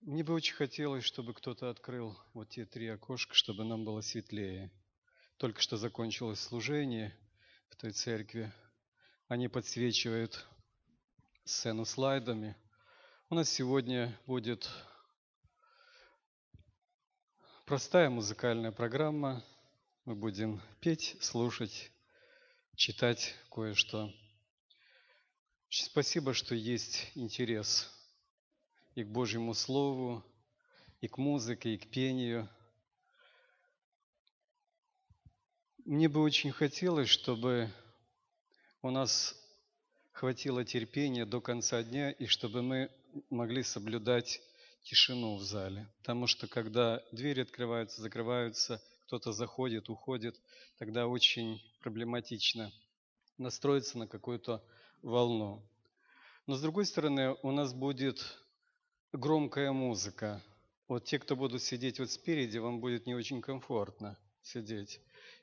Мне бы очень хотелось, чтобы кто-то открыл вот те три окошка, чтобы нам было светлее. Только что закончилось служение в той церкви. Они подсвечивают сцену слайдами. У нас сегодня будет простая музыкальная программа. Мы будем петь, слушать, читать кое-что. Спасибо, что есть интерес и к Божьему Слову, и к музыке, и к пению. Мне бы очень хотелось, чтобы у нас хватило терпения до конца дня, и чтобы мы могли соблюдать тишину в зале. Потому что когда двери открываются, закрываются, кто-то заходит, уходит, тогда очень проблематично настроиться на какую-то волну. Но с другой стороны, у нас будет громкая музыка. Вот те, кто будут сидеть вот спереди, вам будет не очень комфортно сидеть.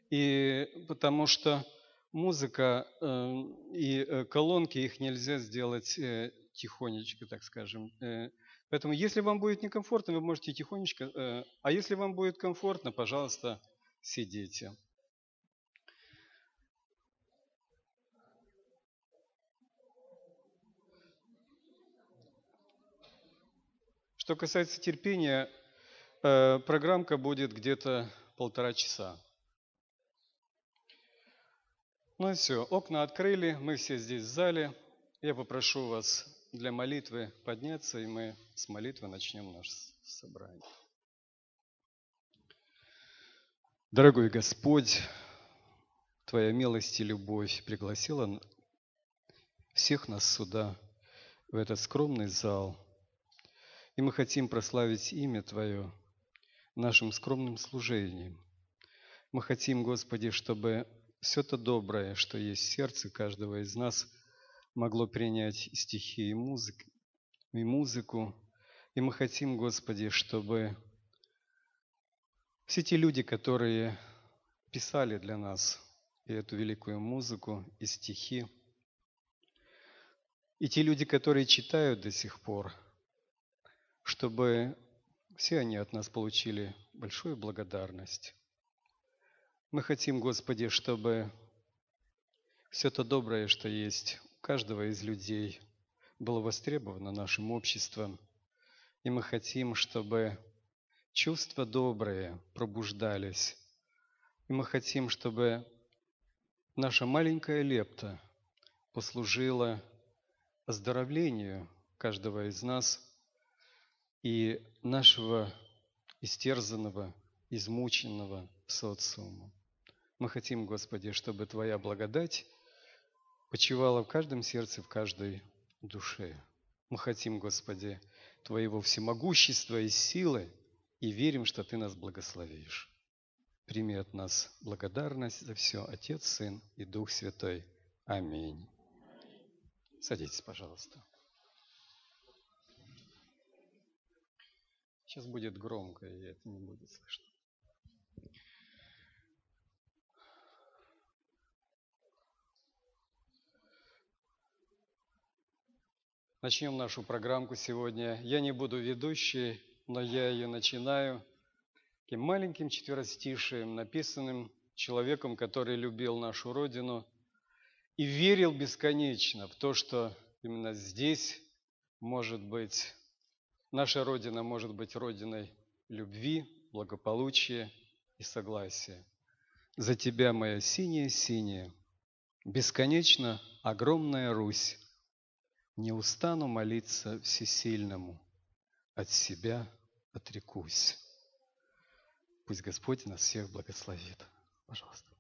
И потому что музыка э, и колонки, их нельзя сделать э, тихонечко, так скажем. Э, поэтому, если вам будет некомфортно, вы можете тихонечко, э, а если вам будет комфортно, пожалуйста, сидите. Что касается терпения, э, программка будет где-то полтора часа. Ну и все, окна открыли, мы все здесь в зале. Я попрошу вас для молитвы подняться, и мы с молитвы начнем наше собрание. Дорогой Господь, Твоя милость и любовь пригласила всех нас сюда, в этот скромный зал – и мы хотим прославить имя Твое нашим скромным служением. Мы хотим, Господи, чтобы все то доброе, что есть в сердце каждого из нас, могло принять стихи и, музык, и музыку. И мы хотим, Господи, чтобы все те люди, которые писали для нас и эту великую музыку, и стихи, и те люди, которые читают до сих пор – чтобы все они от нас получили большую благодарность. Мы хотим, Господи, чтобы все то доброе, что есть у каждого из людей, было востребовано нашим обществом. И мы хотим, чтобы чувства добрые пробуждались. И мы хотим, чтобы наша маленькая лепта послужила оздоровлению каждого из нас – и нашего истерзанного, измученного социума. Мы хотим, Господи, чтобы Твоя благодать почивала в каждом сердце, в каждой душе. Мы хотим, Господи, Твоего всемогущества и силы, и верим, что Ты нас благословишь. Прими от нас благодарность за все, Отец, Сын и Дух Святой. Аминь. Садитесь, пожалуйста. Сейчас будет громко, и это не будет слышно. Начнем нашу программку сегодня. Я не буду ведущей, но я ее начинаю таким маленьким четверостишием, написанным человеком, который любил нашу Родину и верил бесконечно в то, что именно здесь может быть Наша Родина может быть Родиной любви, благополучия и согласия. За тебя моя синяя-синяя, бесконечно огромная Русь, не устану молиться всесильному, от себя отрекусь. Пусть Господь нас всех благословит. Пожалуйста.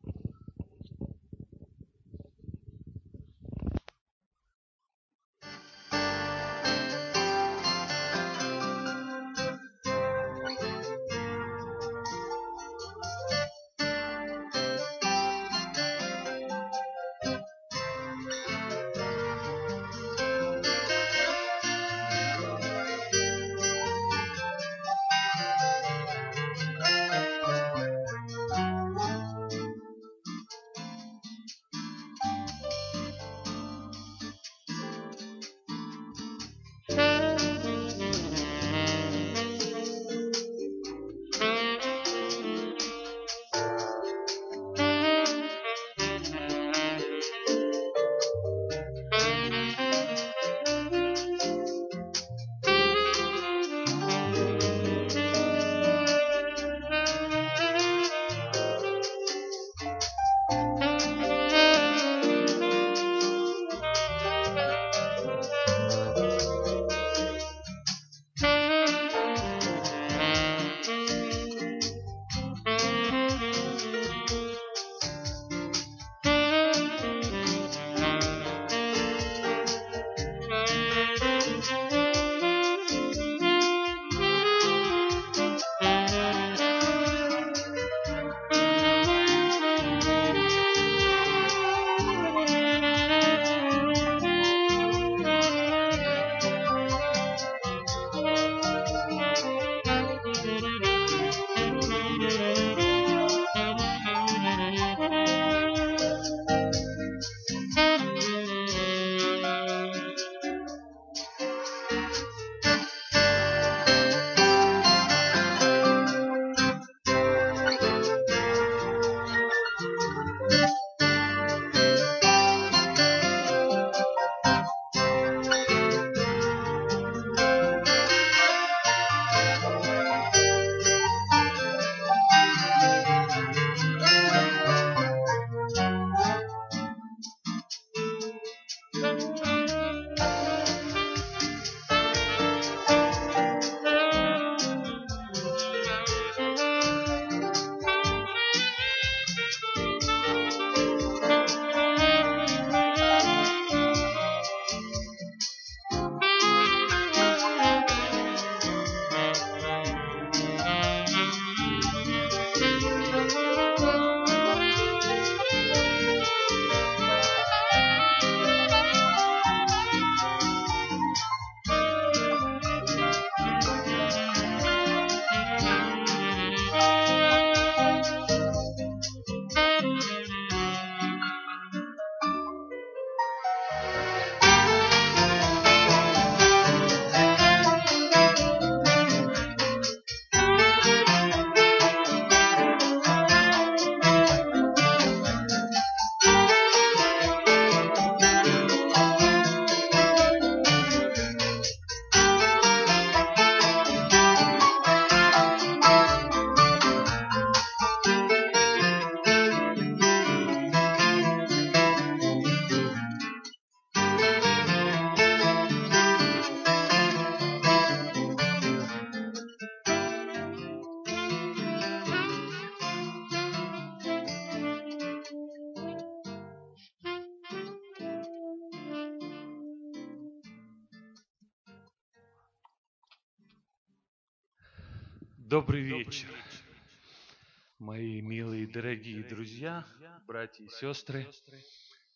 Дорогие друзья, братья и сестры.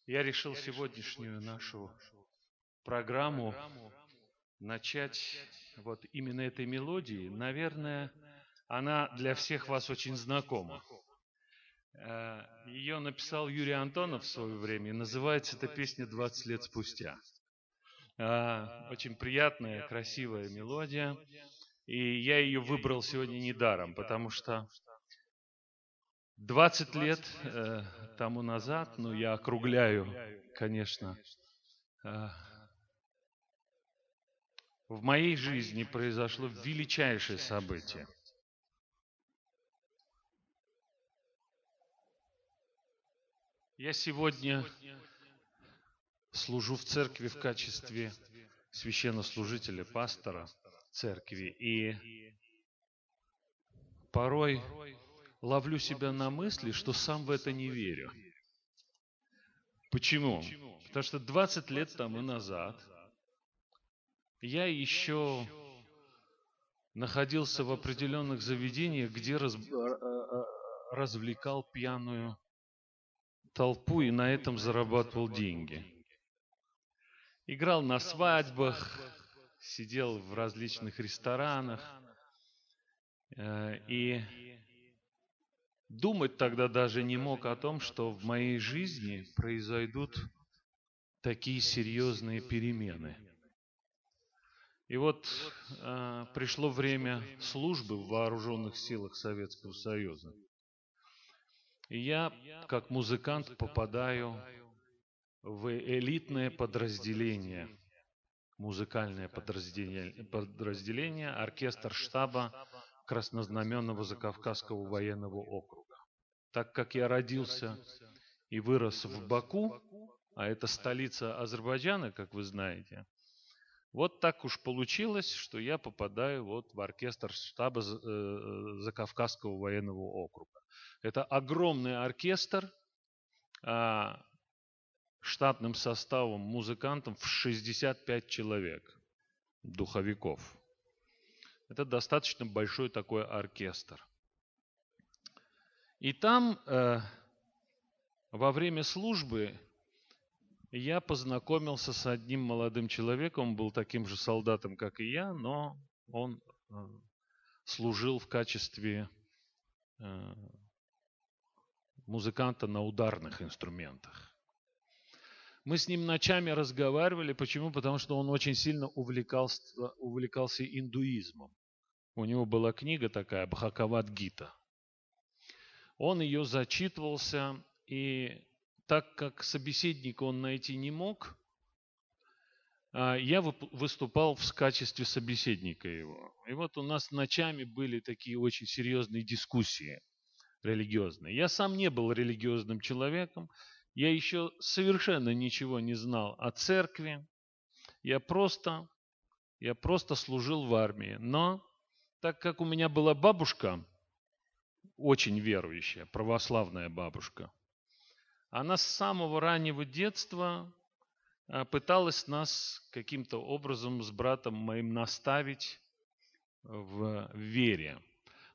Я решил сегодняшнюю нашу программу начать вот именно этой мелодии. Наверное, она для всех вас очень знакома. Э, Ее написал Юрий Антонов в свое время, и называется эта песня «20 лет спустя». Э, очень приятная, красивая мелодия. И я ее выбрал сегодня недаром, потому что 20 лет э, тому назад, ну я округляю, конечно, э, в моей жизни произошло величайшее событие. Я сегодня служу в церкви в качестве священнослужителя, пастора – церкви. И порой ловлю себя на мысли, что сам в это не верю. Почему? Потому что 20 лет тому назад я еще находился в определенных заведениях, где раз, развлекал пьяную толпу и на этом зарабатывал деньги. Играл на свадьбах, сидел в различных ресторанах. Э, и думать тогда даже не мог о том, что в моей жизни произойдут такие серьезные перемены. И вот э, пришло время службы в вооруженных силах Советского Союза. И я, как музыкант, попадаю в элитное подразделение – музыкальное подразделение, подразделение оркестр штаба Краснознаменного Закавказского военного округа. Так как я родился и вырос в Баку, а это столица Азербайджана, как вы знаете, вот так уж получилось, что я попадаю вот в оркестр штаба э, Закавказского военного округа. Это огромный оркестр, а, штатным составом музыкантов в 65 человек, духовиков. Это достаточно большой такой оркестр. И там э, во время службы я познакомился с одним молодым человеком, он был таким же солдатом, как и я, но он э, служил в качестве э, музыканта на ударных инструментах. Мы с ним ночами разговаривали. Почему? Потому что он очень сильно увлекался, увлекался индуизмом. У него была книга такая, Бхакават Гита. Он ее зачитывался, и так как собеседника он найти не мог, а, я выступал в качестве собеседника его. И вот у нас ночами были такие очень серьезные дискуссии религиозные. Я сам не был религиозным человеком, я еще совершенно ничего не знал о церкви. Я просто, я просто служил в армии. Но так как у меня была бабушка, очень верующая, православная бабушка, она с самого раннего детства а, пыталась нас каким-то образом с братом моим наставить в вере.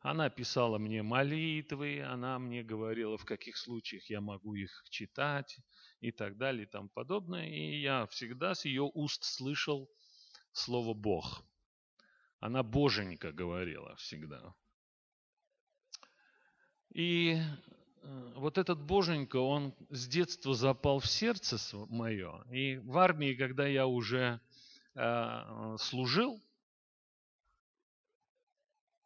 Она писала мне молитвы, она мне говорила, в каких случаях я могу их читать и так далее и тому подобное. И я всегда с ее уст слышал слово «Бог». Она боженька говорила всегда. И э, вот этот боженька, он с детства запал в сердце мое. И в армии, когда я уже э, служил,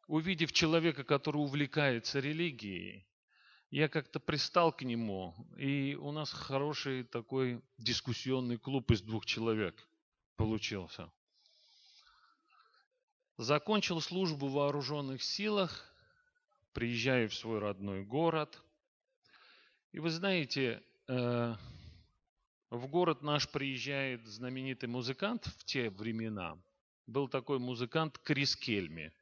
увидев человека, который увлекается религией, я как-то пристал к нему, и у нас хороший такой дискуссионный клуб из двух человек получился. Закончил службу в вооруженных силах, приезжаю в свой родной город. И вы знаете, э, в город наш приезжает знаменитый музыкант в те времена. Был такой музыкант Крис Кельми.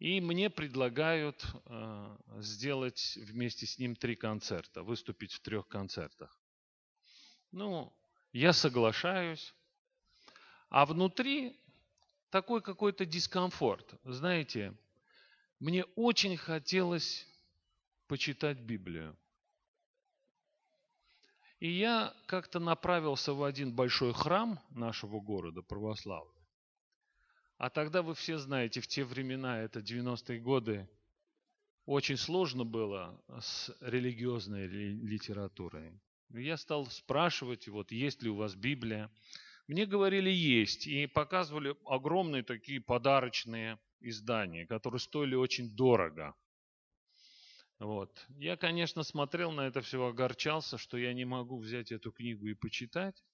И мне предлагают э, сделать вместе с ним три концерта, выступить в трех концертах. Ну, я соглашаюсь. А внутри такой какой-то дискомфорт. Знаете, мне очень хотелось почитать Библию. И я как-то направился в один большой храм нашего города, православный. А тогда вы все знаете, в те времена, это 90-е годы, очень сложно было с религиозной литературой. Я стал спрашивать, вот есть ли у вас Библия. Мне говорили, есть. И показывали огромные такие подарочные издания, которые стоили очень дорого. Вот. Я, конечно, смотрел на это все, огорчался, что я не могу взять эту книгу и почитать.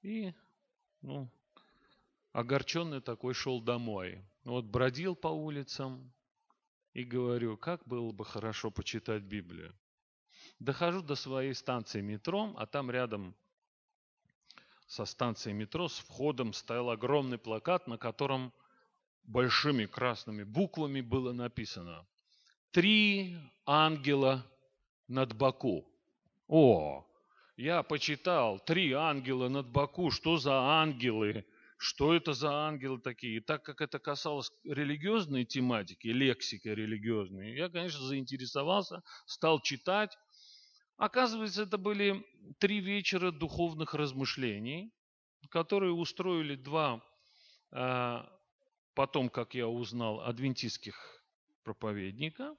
И, ну, огорченный такой шел домой. Вот бродил по улицам и говорю, как было бы хорошо почитать Библию. Дохожу до своей станции метро, а там рядом со станцией метро, с входом стоял огромный плакат, на котором большими красными буквами было написано три ангела над Баку. О, я почитал, три ангела над Баку, что за ангелы, что это за ангелы такие. И так как это касалось религиозной тематики, лексики религиозной, я, конечно, заинтересовался, стал читать. Оказывается, это были три вечера духовных размышлений, которые устроили два, а, потом, как я узнал, адвентистских проповедника.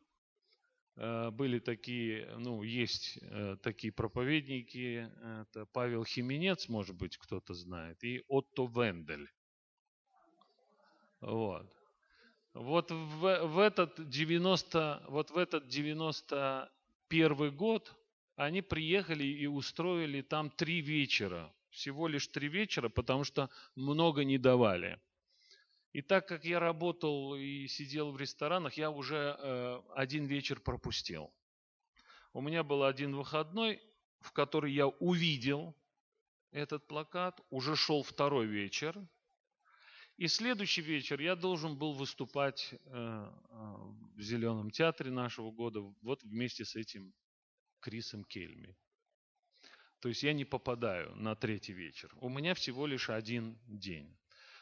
Э, были такие, ну, есть э, такие проповедники, это Павел Хименец, может быть, кто-то знает, и Отто Вендель. Вот. Вот в, в этот 90, вот в этот 91 год они приехали и устроили там три вечера. Всего лишь три вечера, потому что много не давали. И так как я работал и сидел в ресторанах, я уже э, один вечер пропустил. У меня был один выходной, в который я увидел этот плакат, уже шел второй вечер. И следующий вечер я должен был выступать э, э, в Зеленом театре нашего года, вот вместе с этим Крисом Кельми. То есть я не попадаю на третий вечер. У меня всего лишь один день.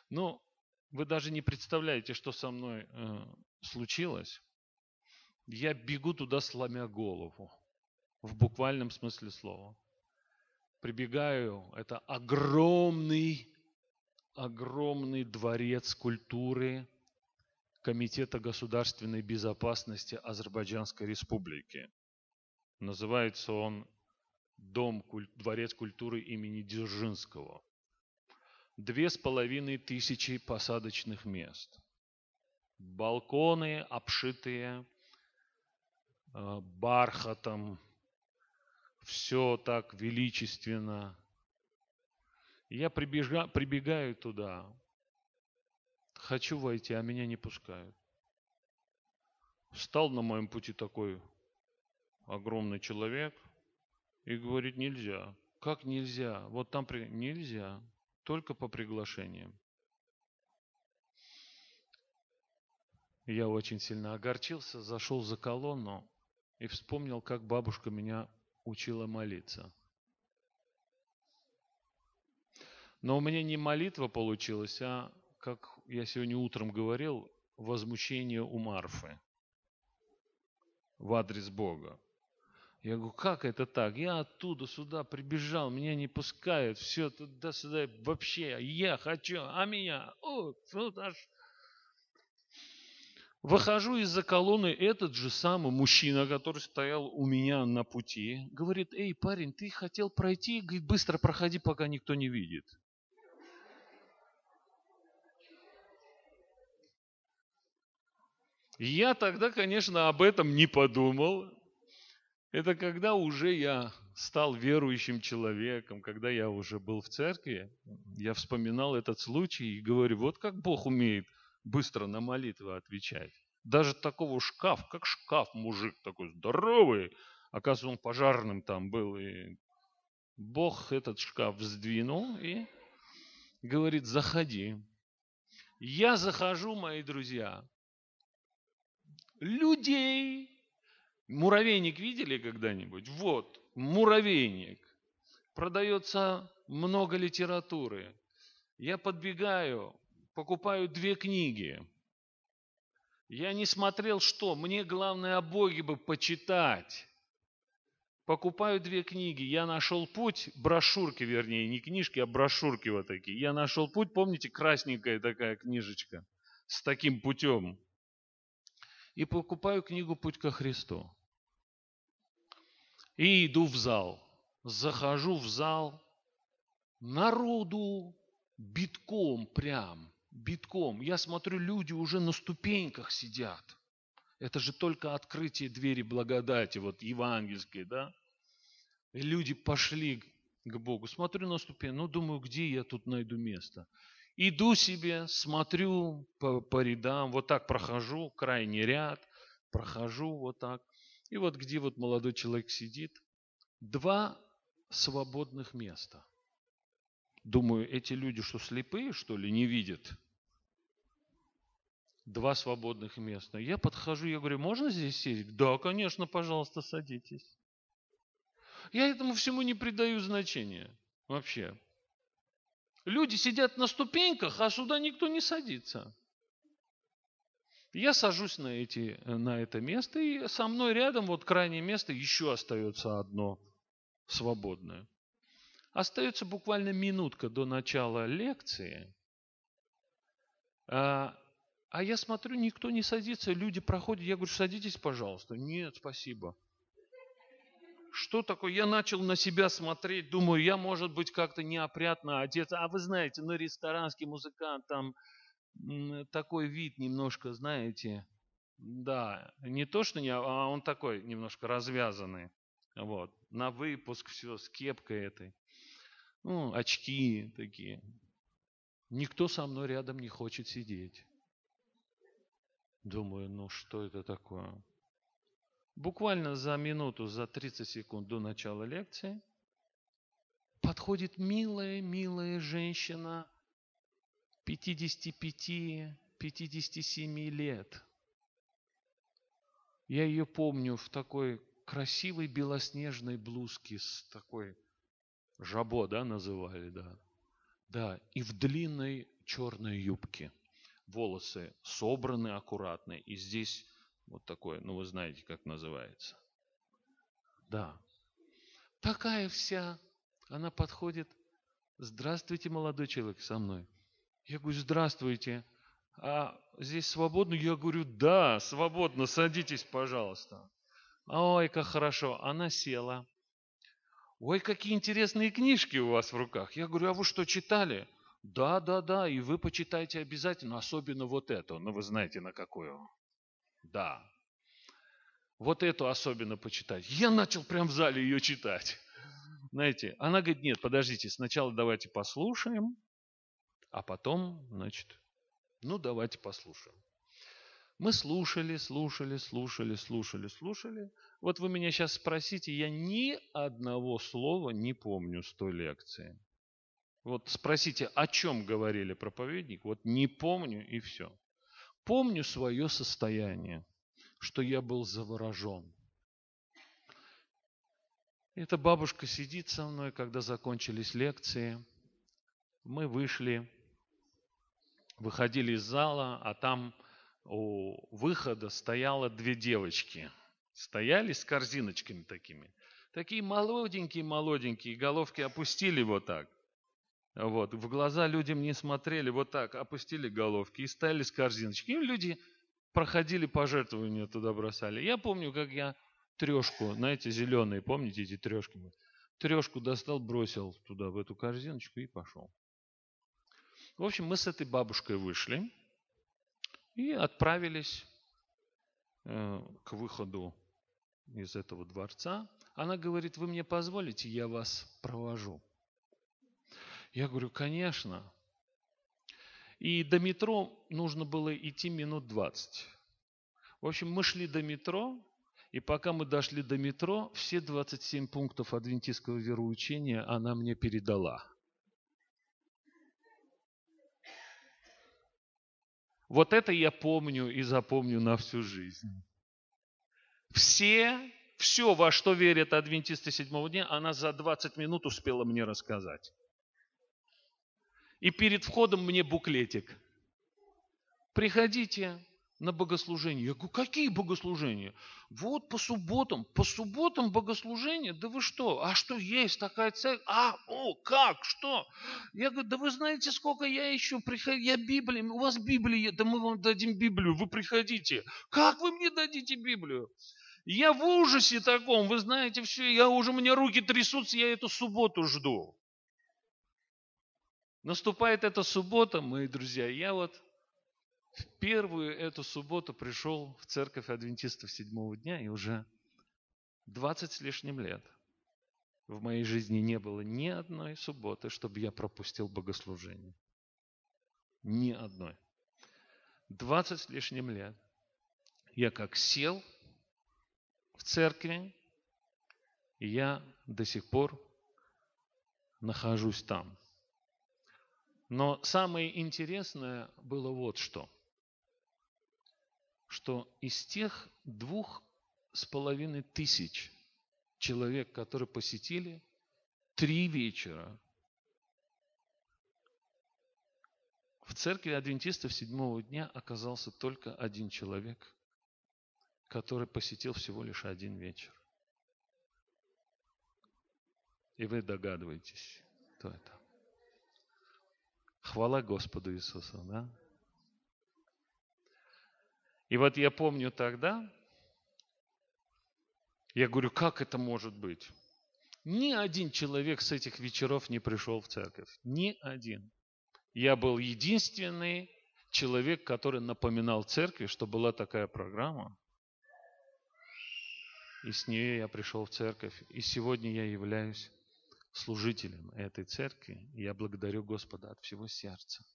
Но вы даже не представляете, что со мной э, случилось. Я бегу туда, сломя голову. В буквальном смысле слова. Прибегаю, это огромный, огромный дворец культуры Комитета государственной безопасности Азербайджанской республики. Называется он Дом, дворец культуры имени Дзержинского две с половиной тысячи посадочных мест. Балконы, обшитые э, бархатом, все так величественно. Я прибега, прибегаю туда, хочу войти, а меня не пускают. Встал на моем пути такой огромный человек и говорит, нельзя. Как нельзя? Вот там при... нельзя только по приглашениям. Я очень сильно огорчился, зашел за колонну и вспомнил, как бабушка меня учила молиться. Но у меня не молитва получилась, а, как я сегодня утром говорил, возмущение у Марфы в адрес Бога. Я говорю, как это так? Я оттуда сюда прибежал, меня не пускают, все туда-сюда, вообще, я хочу, а меня, о, вот аж. Выхожу из-за колонны, этот же самый мужчина, который стоял у меня на пути, говорит, эй, парень, ты хотел пройти, говорит, быстро проходи, пока никто не видит. Я тогда, конечно, об этом не подумал. Это когда уже я стал верующим человеком, когда я уже был в церкви, я вспоминал этот случай и говорю, вот как Бог умеет быстро на молитвы отвечать. Даже такого шкаф, как шкаф мужик такой здоровый, оказывается, он пожарным там был, и Бог этот шкаф сдвинул и говорит, заходи. Я захожу, мои друзья, людей Муравейник видели когда-нибудь? Вот, муравейник. Продается много литературы. Я подбегаю, покупаю две книги. Я не смотрел, что. Мне главное о Боге бы почитать. Покупаю две книги. Я нашел путь, брошюрки, вернее, не книжки, а брошюрки вот такие. Я нашел путь, помните, красненькая такая книжечка с таким путем. И покупаю книгу «Путь ко Христу». И иду в зал. Захожу в зал. Народу битком прям, битком. Я смотрю, люди уже на ступеньках сидят. Это же только открытие двери благодати, вот евангельской, да? И люди пошли к Богу. Смотрю на ступень, ну, думаю, где я тут найду место? Иду себе, смотрю по, по рядам, вот так прохожу, крайний ряд, прохожу вот так. И вот где вот молодой человек сидит, два свободных места. Думаю, эти люди что, слепые, что ли, не видят? Два свободных места. Я подхожу, я говорю, можно здесь сесть? Да, конечно, пожалуйста, садитесь. Я этому всему не придаю значения вообще. Люди сидят на ступеньках, а сюда никто не садится. Я сажусь на, эти, на это место, и со мной рядом, вот крайнее место, еще остается одно свободное. Остается буквально минутка до начала лекции. А, а я смотрю, никто не садится, люди проходят. Я говорю, садитесь, пожалуйста. Нет, спасибо. Что такое? Я начал на себя смотреть, думаю, я, может быть, как-то неопрятно одет. А вы знаете, ну, ресторанский музыкант, там такой вид немножко, знаете, да, не то, что не, а он такой немножко развязанный. Вот, на выпуск все, с кепкой этой. Ну, очки такие. Никто со мной рядом не хочет сидеть. Думаю, ну что это такое? буквально за минуту, за 30 секунд до начала лекции подходит милая, милая женщина 55-57 лет. Я ее помню в такой красивой белоснежной блузке с такой жабо, да, называли, да. Да, и в длинной черной юбке. Волосы собраны аккуратно, и здесь вот такое, ну вы знаете, как называется. Да. Такая вся. Она подходит. Здравствуйте, молодой человек, со мной. Я говорю, здравствуйте. А здесь свободно? Я говорю, да, свободно, садитесь, пожалуйста. Ой, как хорошо. Она села. Ой, какие интересные книжки у вас в руках. Я говорю, а вы что, читали? Да, да, да, и вы почитайте обязательно, особенно вот это. Ну, вы знаете, на какую. Да. Вот эту особенно почитать. Я начал прям в зале ее читать. Знаете, она говорит, нет, подождите, сначала давайте послушаем, а потом, значит, ну давайте послушаем. Мы слушали, слушали, слушали, слушали, слушали. Вот вы меня сейчас спросите, я ни одного слова не помню с той лекции. Вот спросите, о чем говорили проповедник, вот не помню и все. Помню свое состояние, что я был заворожен. Эта бабушка сидит со мной, когда закончились лекции. Мы вышли, выходили из зала, а там у выхода стояло две девочки. Стояли с корзиночками такими. Такие молоденькие-молоденькие, головки опустили вот так. Вот, в глаза людям не смотрели, вот так, опустили головки и стали с корзиночки. И люди проходили пожертвования, туда бросали. Я помню, как я трешку, знаете, зеленые, помните эти трешки? Трешку достал, бросил туда, в эту корзиночку и пошел. В общем, мы с этой бабушкой вышли и отправились э, к выходу из этого дворца. Она говорит, вы мне позволите, я вас провожу. Я говорю, конечно. И до метро нужно было идти минут 20. В общем, мы шли до метро, и пока мы дошли до метро, все 27 пунктов адвентистского вероучения она мне передала. Вот это я помню и запомню на всю жизнь. Все, все, во что верят адвентисты седьмого дня, она за 20 минут успела мне рассказать. И перед входом мне буклетик. приходите на богослужение. Я говорю, какие богослужения? Вот по субботам. По субботам богослужение? Да вы что? А что есть такая цель? А, о, как? Что? Я говорю, да вы знаете, сколько я ищу? Приход... Я Библия, у вас Библия, да мы вам дадим Библию, вы приходите. Как вы мне дадите Библию? Я в ужасе таком, вы знаете, все, я уже, у меня руки трясутся, я эту субботу жду. Наступает эта суббота, мои друзья, я вот в первую эту субботу пришел в церковь адвентистов седьмого дня, и уже 20 с лишним лет в моей жизни не было ни одной субботы, чтобы я пропустил богослужение. Ни одной. 20 с лишним лет. Я как сел в церкви, и я до сих пор нахожусь там. Но самое интересное было вот что – что из тех двух с половиной тысяч человек, которые посетили три вечера в церкви адвентистов седьмого дня оказался только один человек, который посетил всего лишь один вечер. И вы догадываетесь, кто это. Хвала Господу Иисусу, да? И вот я помню тогда, я говорю, как это может быть? Ни один человек с этих вечеров не пришел в церковь. Ни один. Я был единственный человек, который напоминал церкви, что была такая программа. И с нее я пришел в церковь. И сегодня я являюсь служителем этой церкви. И я благодарю Господа от всего сердца.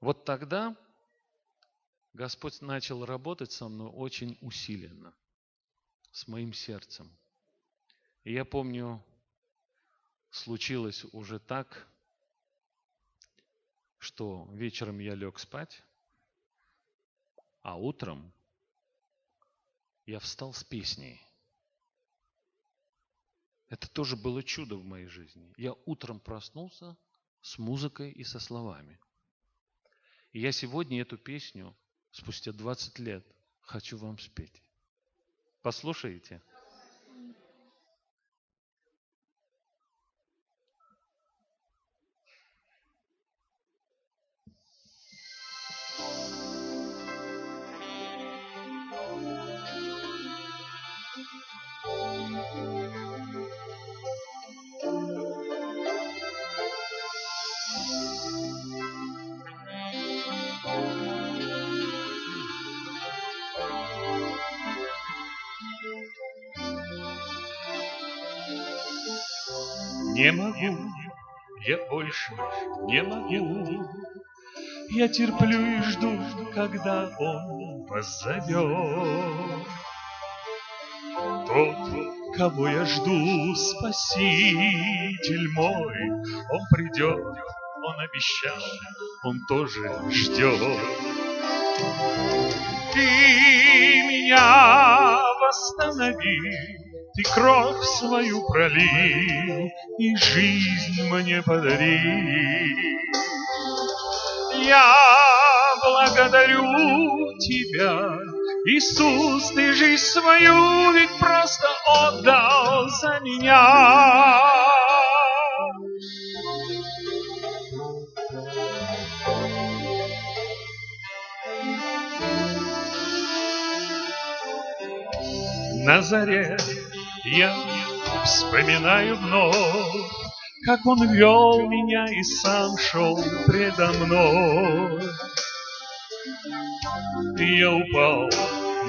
Вот тогда Господь начал работать со мной очень усиленно, с моим сердцем. И я помню, случилось уже так, что вечером я лег спать, а утром я встал с песней. Это тоже было чудо в моей жизни. Я утром проснулся с музыкой и со словами. И я сегодня эту песню спустя 20 лет хочу вам спеть. Послушайте. Я больше не могу. Я терплю и жду, когда он позовет. Тот, кого я жду, Спаситель мой, он придет, он обещал, он тоже ждет. Ты меня восстанови, ты кровь свою пролил и жизнь мне подари. Я благодарю тебя, Иисус, ты жизнь свою ведь просто отдал за меня. На заре я вспоминаю вновь, Как он вел меня и сам шел предо мной. Я упал,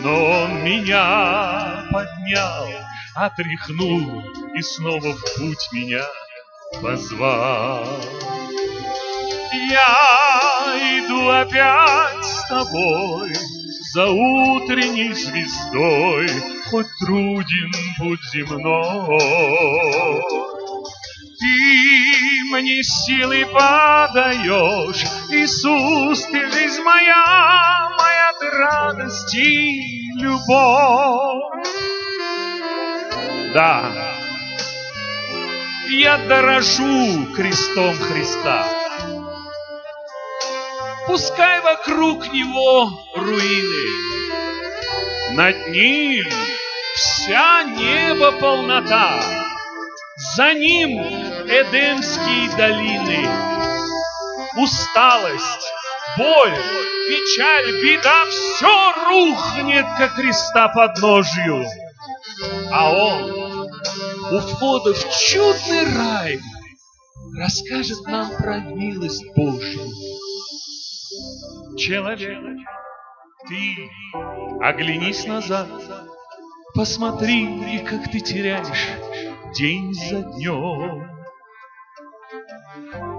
но он меня поднял, Отряхнул и снова в путь меня позвал. Я иду опять с тобой, за утренней звездой, хоть труден путь земной. Ты мне силы подаешь, Иисус, ты жизнь моя, моя ты радость и любовь. Да, я дорожу крестом Христа. пускай вокруг него руины. Над ним вся небо полнота, за ним Эдемские долины. Усталость, боль, печаль, беда, все рухнет, как креста подножью. А он у входа в чудный рай расскажет нам про милость Божью. Человек, ты оглянись назад, посмотри, как ты теряешь день за днем.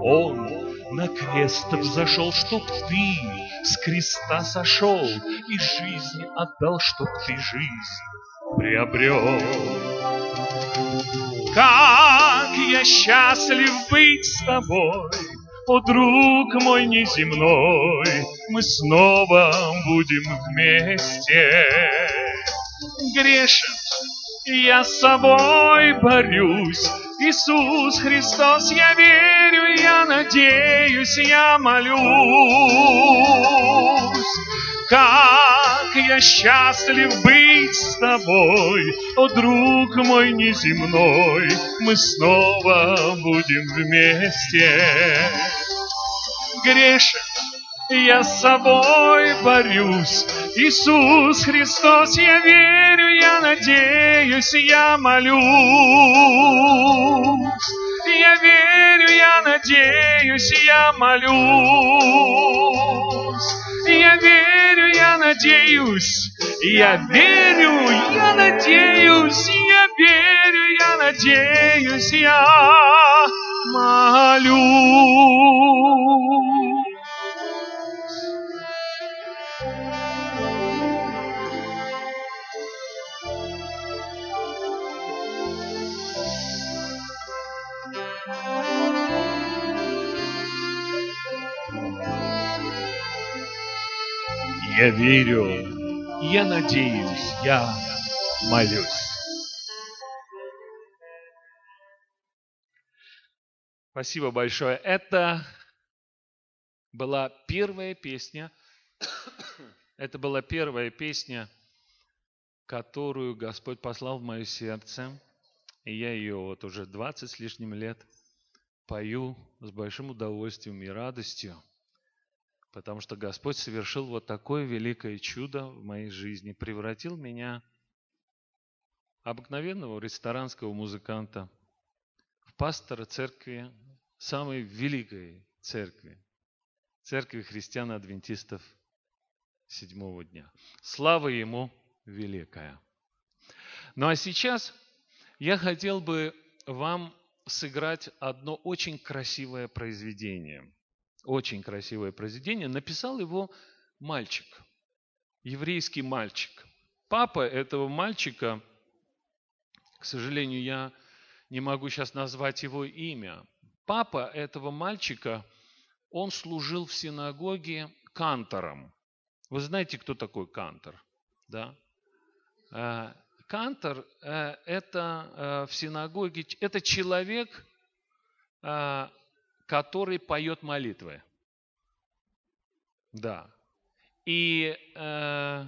Он на крест взошел, чтоб ты с креста сошел и жизнь отдал, чтоб ты жизнь приобрел. Как я счастлив быть с тобой, о, друг мой неземной, мы снова будем вместе. Грешен, я с собой борюсь, Иисус Христос, я верю, я надеюсь, я молюсь. Как я счастлив быть с тобой, о, друг мой неземной, мы снова будем вместе. Грешен, я с собой борюсь, Иисус Христос, я верю, я надеюсь, я молюсь. Я верю, я надеюсь, я молюсь. Я верю, я надеюсь, я верю, я надеюсь, я верю, я надеюсь, я молюсь. Я верю, я надеюсь, я молюсь. Спасибо большое. Это была первая песня. Это была первая песня, которую Господь послал в мое сердце. И я ее вот уже 20 с лишним лет пою с большим удовольствием и радостью. Потому что Господь совершил вот такое великое чудо в моей жизни, превратил меня, обыкновенного ресторанского музыканта, в пастора церкви, самой великой церкви, церкви христиан-адвентистов седьмого дня. Слава Ему великая. Ну а сейчас я хотел бы вам сыграть одно очень красивое произведение – очень красивое произведение, написал его мальчик, еврейский мальчик. Папа этого мальчика, к сожалению, я не могу сейчас назвать его имя. Папа этого мальчика, он служил в синагоге кантором. Вы знаете, кто такой кантор? Да? Э, кантор э, – это э, в синагоге, это человек, который поет молитвы. Да. И э,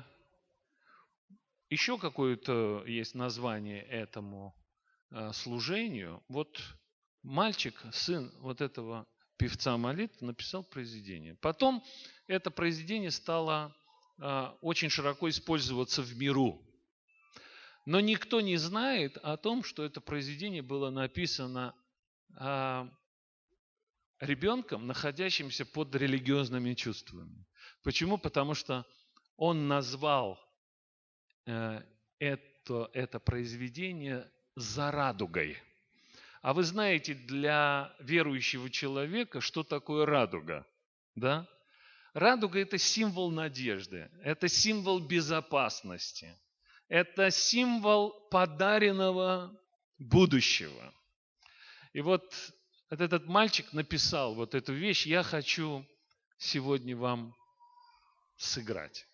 еще какое-то есть название этому э, служению. Вот мальчик, сын вот этого певца молитв, написал произведение. Потом это произведение стало э, очень широко использоваться в миру. Но никто не знает о том, что это произведение было написано э, ребенком, находящимся под религиозными чувствами. Почему? Потому что он назвал э, это, это произведение «За радугой». А вы знаете, для верующего человека, что такое радуга? Да? Радуга – это символ надежды, это символ безопасности, это символ подаренного будущего. И вот вот этот мальчик написал вот эту вещь, я хочу сегодня вам сыграть.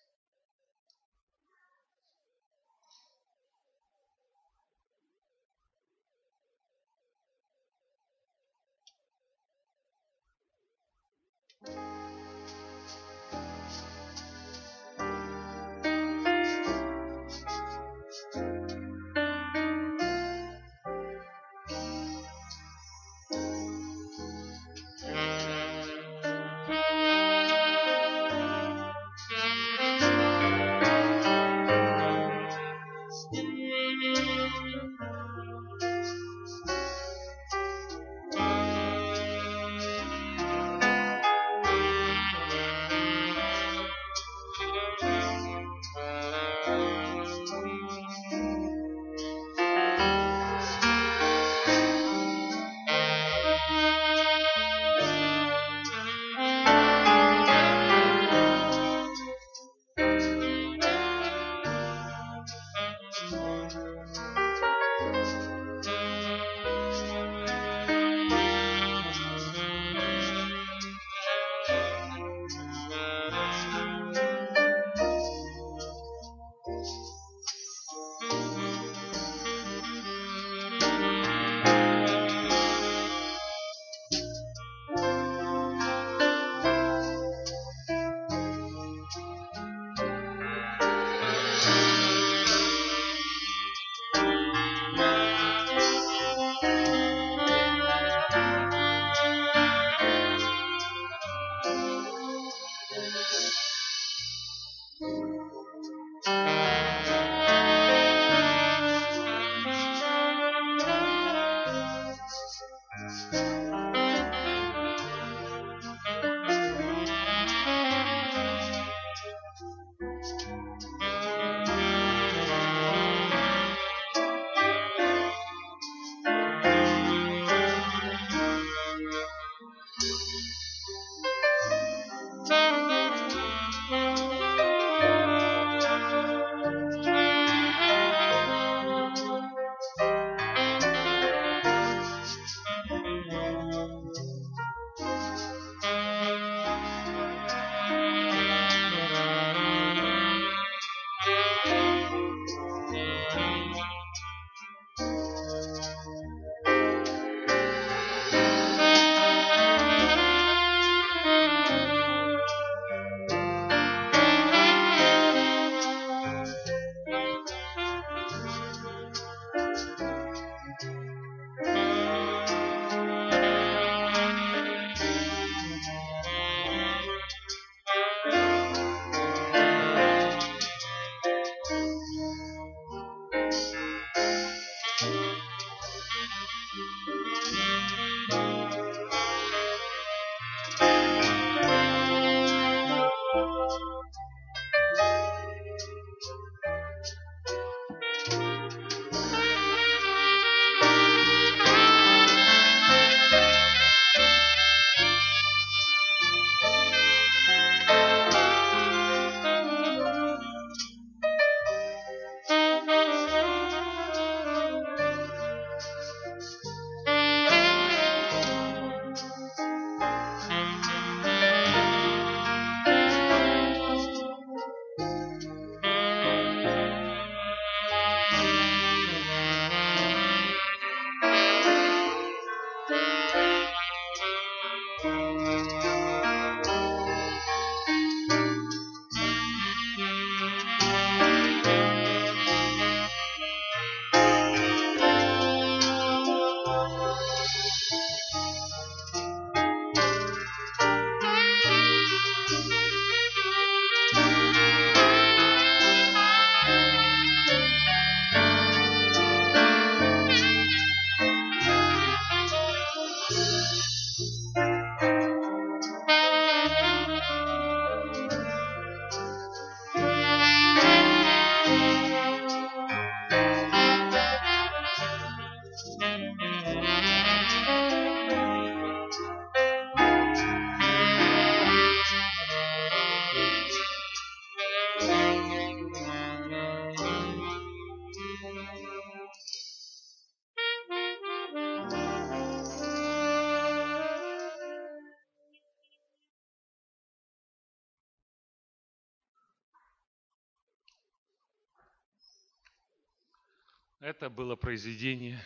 Это было произведение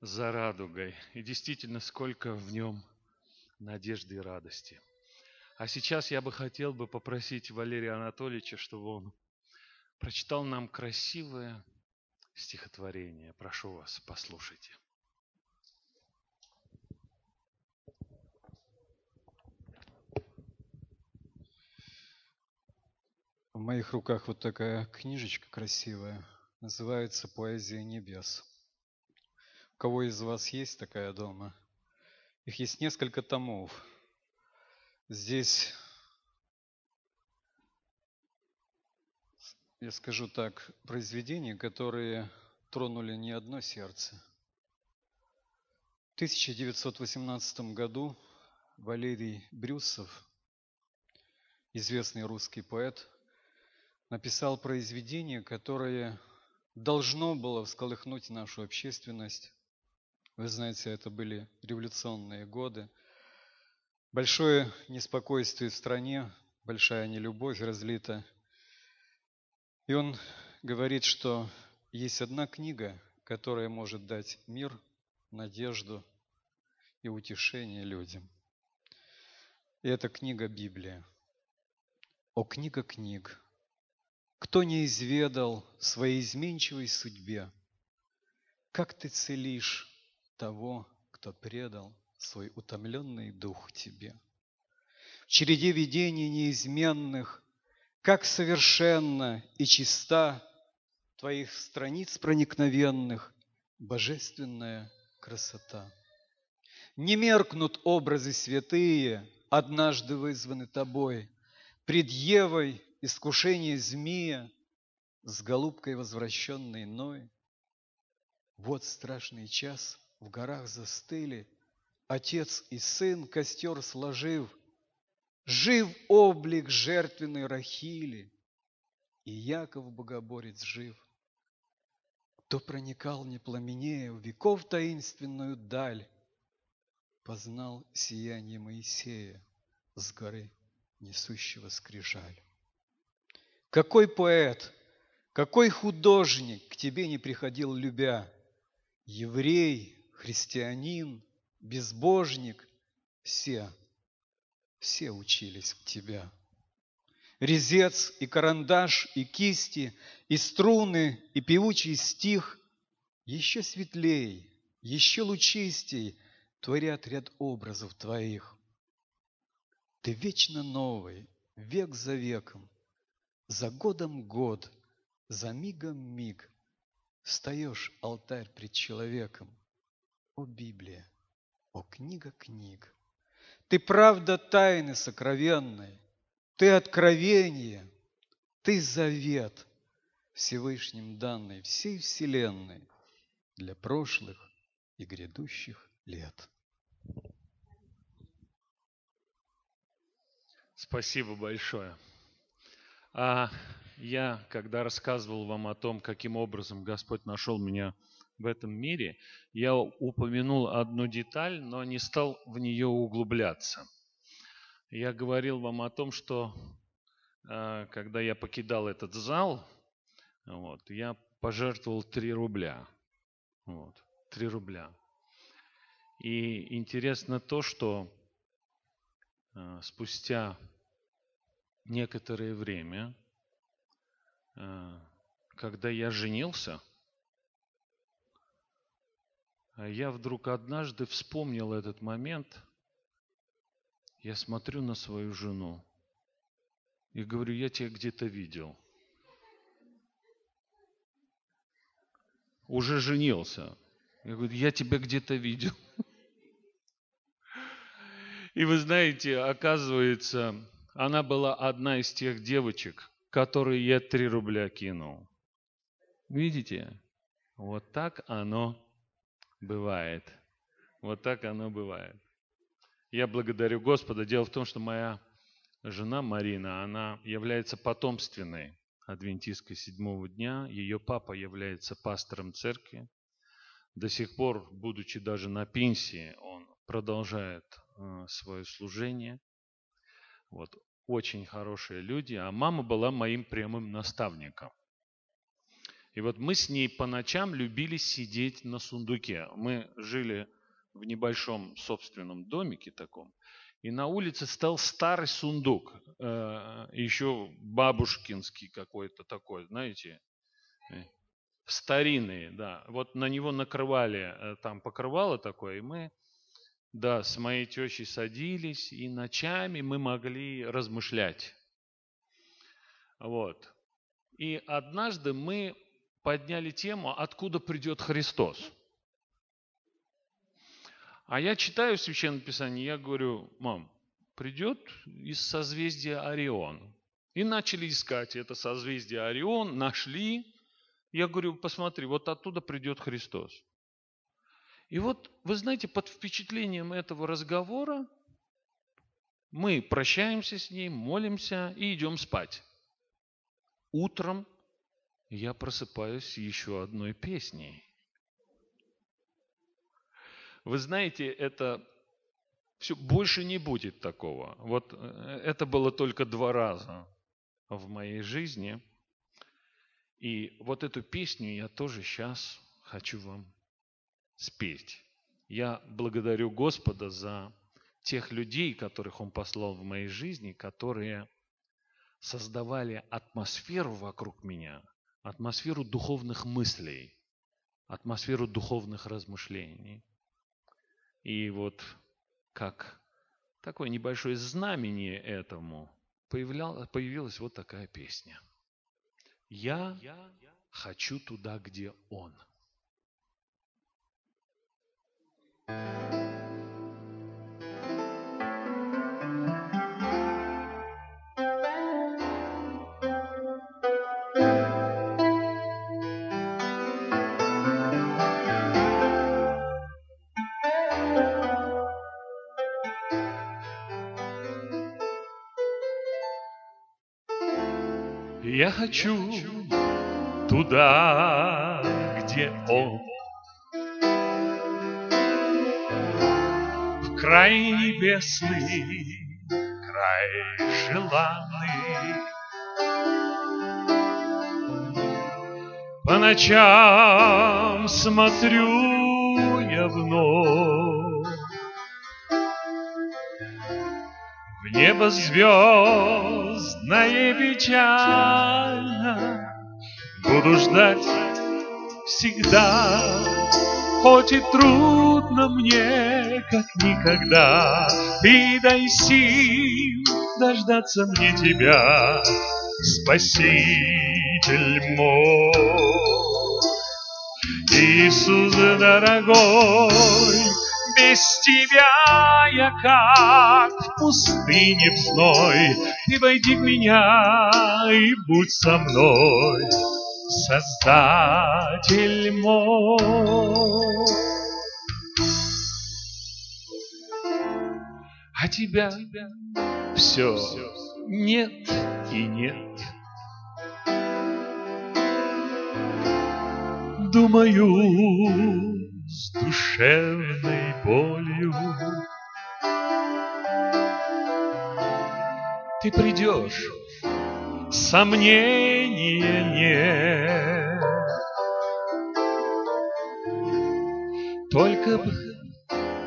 «За радугой». И действительно, сколько в нем надежды и радости. А сейчас я бы хотел бы попросить Валерия Анатольевича, чтобы он прочитал нам красивое стихотворение. Прошу вас, послушайте. В моих руках вот такая книжечка красивая, называется «Поэзия небес». У кого из вас есть такая дома? Их есть несколько томов. Здесь, я скажу так, произведения, которые тронули не одно сердце. В 1918 году Валерий Брюсов, известный русский поэт, написал произведение, которое должно было всколыхнуть нашу общественность. Вы знаете, это были революционные годы. Большое неспокойствие в стране, большая нелюбовь разлита. И он говорит, что есть одна книга, которая может дать мир, надежду и утешение людям. И это книга Библия. О книга книг, кто не изведал своей изменчивой судьбе, как ты целишь того, кто предал свой утомленный дух тебе. В череде видений неизменных, как совершенно и чиста твоих страниц проникновенных божественная красота. Не меркнут образы святые, однажды вызваны тобой, пред Евой искушение змея с голубкой возвращенной Ной. Вот страшный час, в горах застыли, Отец и сын костер сложив, Жив облик жертвенной Рахили, И Яков Богоборец жив. Кто проникал, не пламенея, В веков таинственную даль, Познал сияние Моисея С горы, несущего скрижаль. Какой поэт, какой художник к тебе не приходил любя? Еврей, христианин, безбожник, все, все учились в тебя. Резец и карандаш, и кисти, и струны, и певучий стих еще светлей, еще лучистей творят ряд образов твоих. Ты вечно новый, век за веком – за годом год, за мигом миг Встаешь, алтарь пред человеком. О Библия, о книга книг! Ты правда тайны сокровенной, Ты откровение, Ты завет Всевышним данный всей вселенной Для прошлых и грядущих лет. Спасибо большое. А я, когда рассказывал вам о том, каким образом Господь нашел меня в этом мире, я упомянул одну деталь, но не стал в нее углубляться. Я говорил вам о том, что а, когда я покидал этот зал, вот, я пожертвовал 3 рубля. Вот, 3 рубля. И интересно то, что а, спустя некоторое время, э, когда я женился, я вдруг однажды вспомнил этот момент. Я смотрю на свою жену и говорю, я тебя где-то видел. Уже женился. Я говорю, я тебя где-то видел. И вы знаете, оказывается, она была одна из тех девочек, которые я 3 рубля кинул. Видите? Вот так оно бывает. Вот так оно бывает. Я благодарю Господа. Дело в том, что моя жена Марина, она является потомственной адвентисткой седьмого дня. Ее папа является пастором церкви. До сих пор, будучи даже на пенсии, он продолжает э, свое служение. Вот очень хорошие люди, а мама была моим прямым наставником. И вот мы с ней по ночам любили сидеть на сундуке. Мы жили в небольшом собственном домике таком. И на улице стал старый сундук, э, еще бабушкинский какой-то такой, знаете, э, старинный, да. Вот на него накрывали, э, там покрывало такое, и мы, да, с моей тещей садились, и ночами мы могли размышлять. Вот. И однажды мы подняли тему, откуда придет Христос. А я читаю Священное Писание, я говорю, мам, придет из созвездия Орион. И начали искать это созвездие Орион, нашли. Я говорю, посмотри, вот оттуда придет Христос. И вот, вы знаете, под впечатлением этого разговора мы прощаемся с ней, молимся и идем спать. Утром я просыпаюсь еще одной песней. Вы знаете, это все, больше не будет такого. Вот э, это было только два раза в моей жизни. И вот эту песню я тоже сейчас хочу вам спеть. Я благодарю Господа за тех людей, которых Он послал в моей жизни, которые создавали атмосферу вокруг меня, атмосферу духовных мыслей, атмосферу духовных размышлений – и вот как такое небольшое знамение этому появилась вот такая песня. Я хочу туда, где Он. thank you Я хочу туда, где он. Край небесный, край желанный. По ночам смотрю я вновь. В небо звезд звездное печально. Буду ждать всегда Хоть и трудно мне, как никогда И дай сил дождаться мне тебя Спаситель мой Иисус дорогой без тебя я как в пустыне в зной. Ты войди в меня и будь со мной, Создатель мой. А тебя все нет и нет. Думаю, с душевной болью. Ты придешь, сомнения нет. Только бы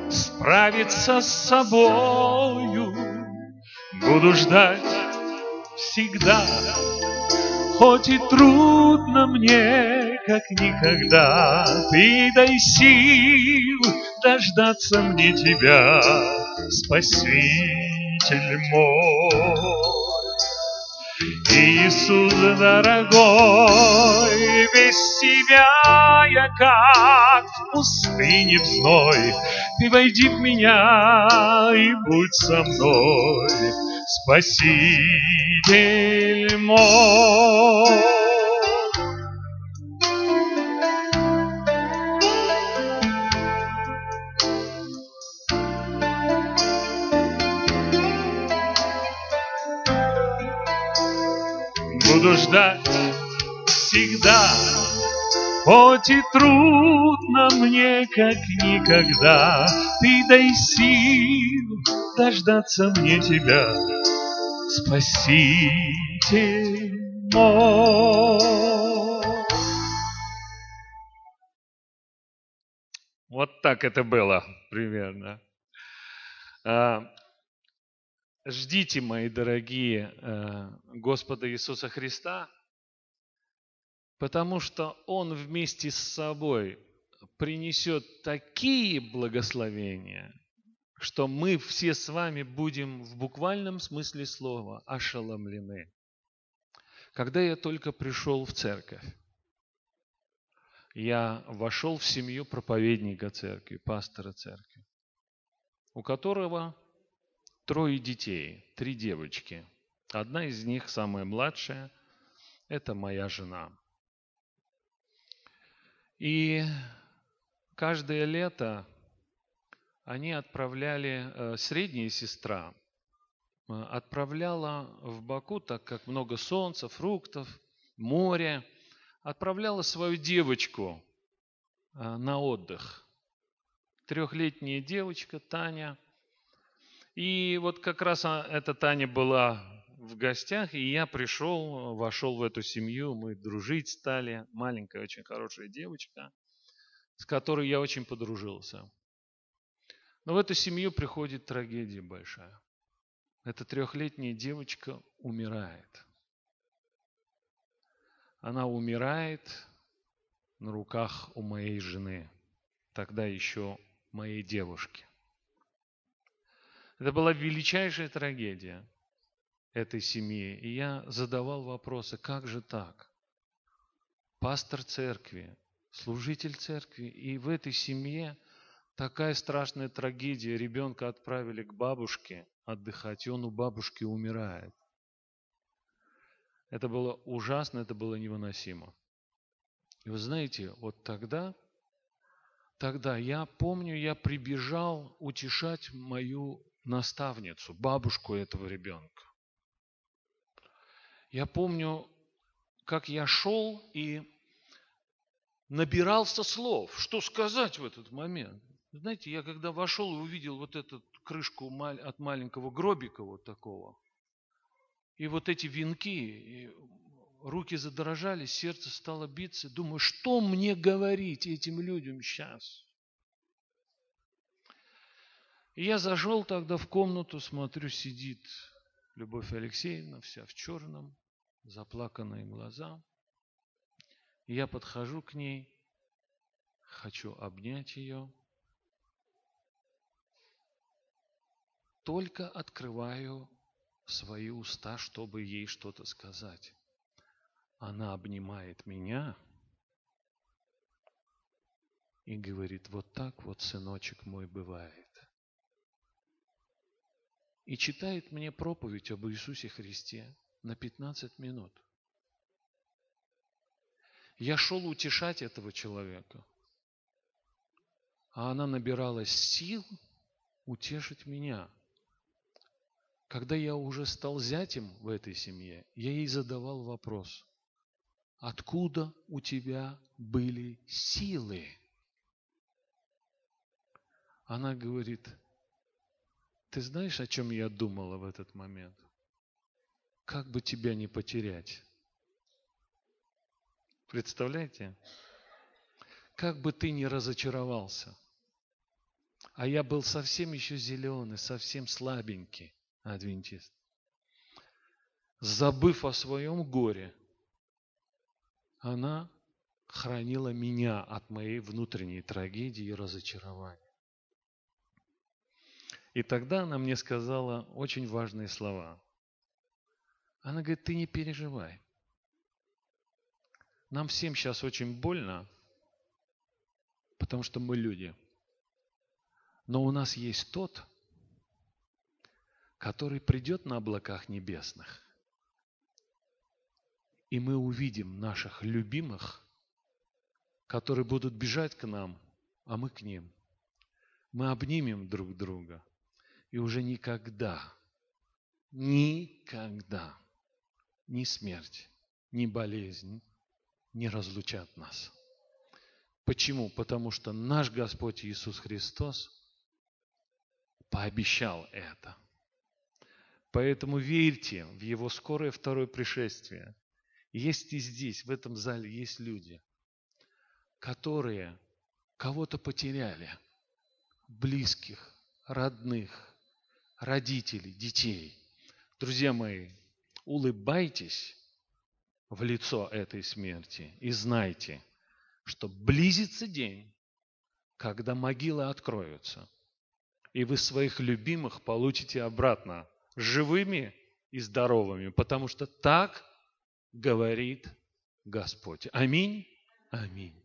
справиться с собою, Буду ждать всегда, Хоть и трудно мне, как никогда, Ты дай сил дождаться мне тебя, Спаситель мой. Иисус дорогой, без тебя я как в пустыне в зной. Ты войди в меня и будь со мной, Спаситель мой. ждать всегда. Хоть и трудно мне, как никогда, Ты дай сил дождаться мне тебя, Спаситель мой. Вот так это было примерно. А, Ждите, мои дорогие, э, Господа Иисуса Христа, потому что Он вместе с собой принесет такие благословения, что мы все с вами будем в буквальном смысле слова ошеломлены. Когда я только пришел в церковь, я вошел в семью проповедника церкви, пастора церкви, у которого трое детей, три девочки. Одна из них, самая младшая, это моя жена. И каждое лето они отправляли, э, средняя сестра э, отправляла в Баку, так как много солнца, фруктов, море, отправляла свою девочку э, на отдых. Трехлетняя девочка Таня. И вот как раз а, эта Таня была в гостях, и я пришел, вошел в эту семью, мы дружить стали. Маленькая, очень хорошая девочка, с которой я очень подружился. Но в эту семью приходит трагедия большая. Эта трехлетняя девочка умирает. Она умирает на руках у моей жены, тогда еще моей девушки. Это была величайшая трагедия этой семьи. И я задавал вопросы, как же так? Пастор церкви, служитель церкви, и в этой семье – Такая страшная трагедия. Ребенка отправили к бабушке отдыхать, и он у бабушки умирает. Это было ужасно, это было невыносимо. И вы знаете, вот тогда, тогда я помню, я прибежал утешать мою наставницу, бабушку этого ребенка. Я помню, как я шел и набирался слов, что сказать в этот момент. Знаете, я когда вошел и увидел вот эту крышку от маленького гробика вот такого, и вот эти венки, руки задрожали, сердце стало биться. Думаю, что мне говорить этим людям сейчас? И я зашел тогда в комнату, смотрю, сидит Любовь Алексеевна, вся в черном, заплаканные глаза. И я подхожу к ней, хочу обнять ее. только открываю свои уста, чтобы ей что-то сказать. Она обнимает меня и говорит, вот так вот, сыночек мой, бывает. И читает мне проповедь об Иисусе Христе на 15 минут. Я шел утешать этого человека, а она набиралась сил утешить меня – когда я уже стал зятем в этой семье, я ей задавал вопрос, откуда у тебя были силы? Она говорит, ты знаешь, о чем я думала в этот момент? Как бы тебя не потерять? Представляете? Как бы ты не разочаровался. А я был совсем еще зеленый, совсем слабенький адвентист. Забыв о своем горе, она хранила меня от моей внутренней трагедии и разочарования. И тогда она мне сказала очень важные слова. Она говорит, ты не переживай. Нам всем сейчас очень больно, потому что мы люди. Но у нас есть тот, который придет на облаках небесных. И мы увидим наших любимых, которые будут бежать к нам, а мы к ним. Мы обнимем друг друга. И уже никогда, никогда ни смерть, ни болезнь не разлучат нас. Почему? Потому что наш Господь Иисус Христос пообещал это – Поэтому верьте в Его скорое второе пришествие. Есть и здесь, в этом зале, есть люди, которые кого-то потеряли, близких, родных, родителей, детей. Друзья мои, улыбайтесь в лицо этой смерти и знайте, что близится день, когда могилы откроются, и вы своих любимых получите обратно живыми и здоровыми, потому что так говорит Господь. Аминь. Аминь.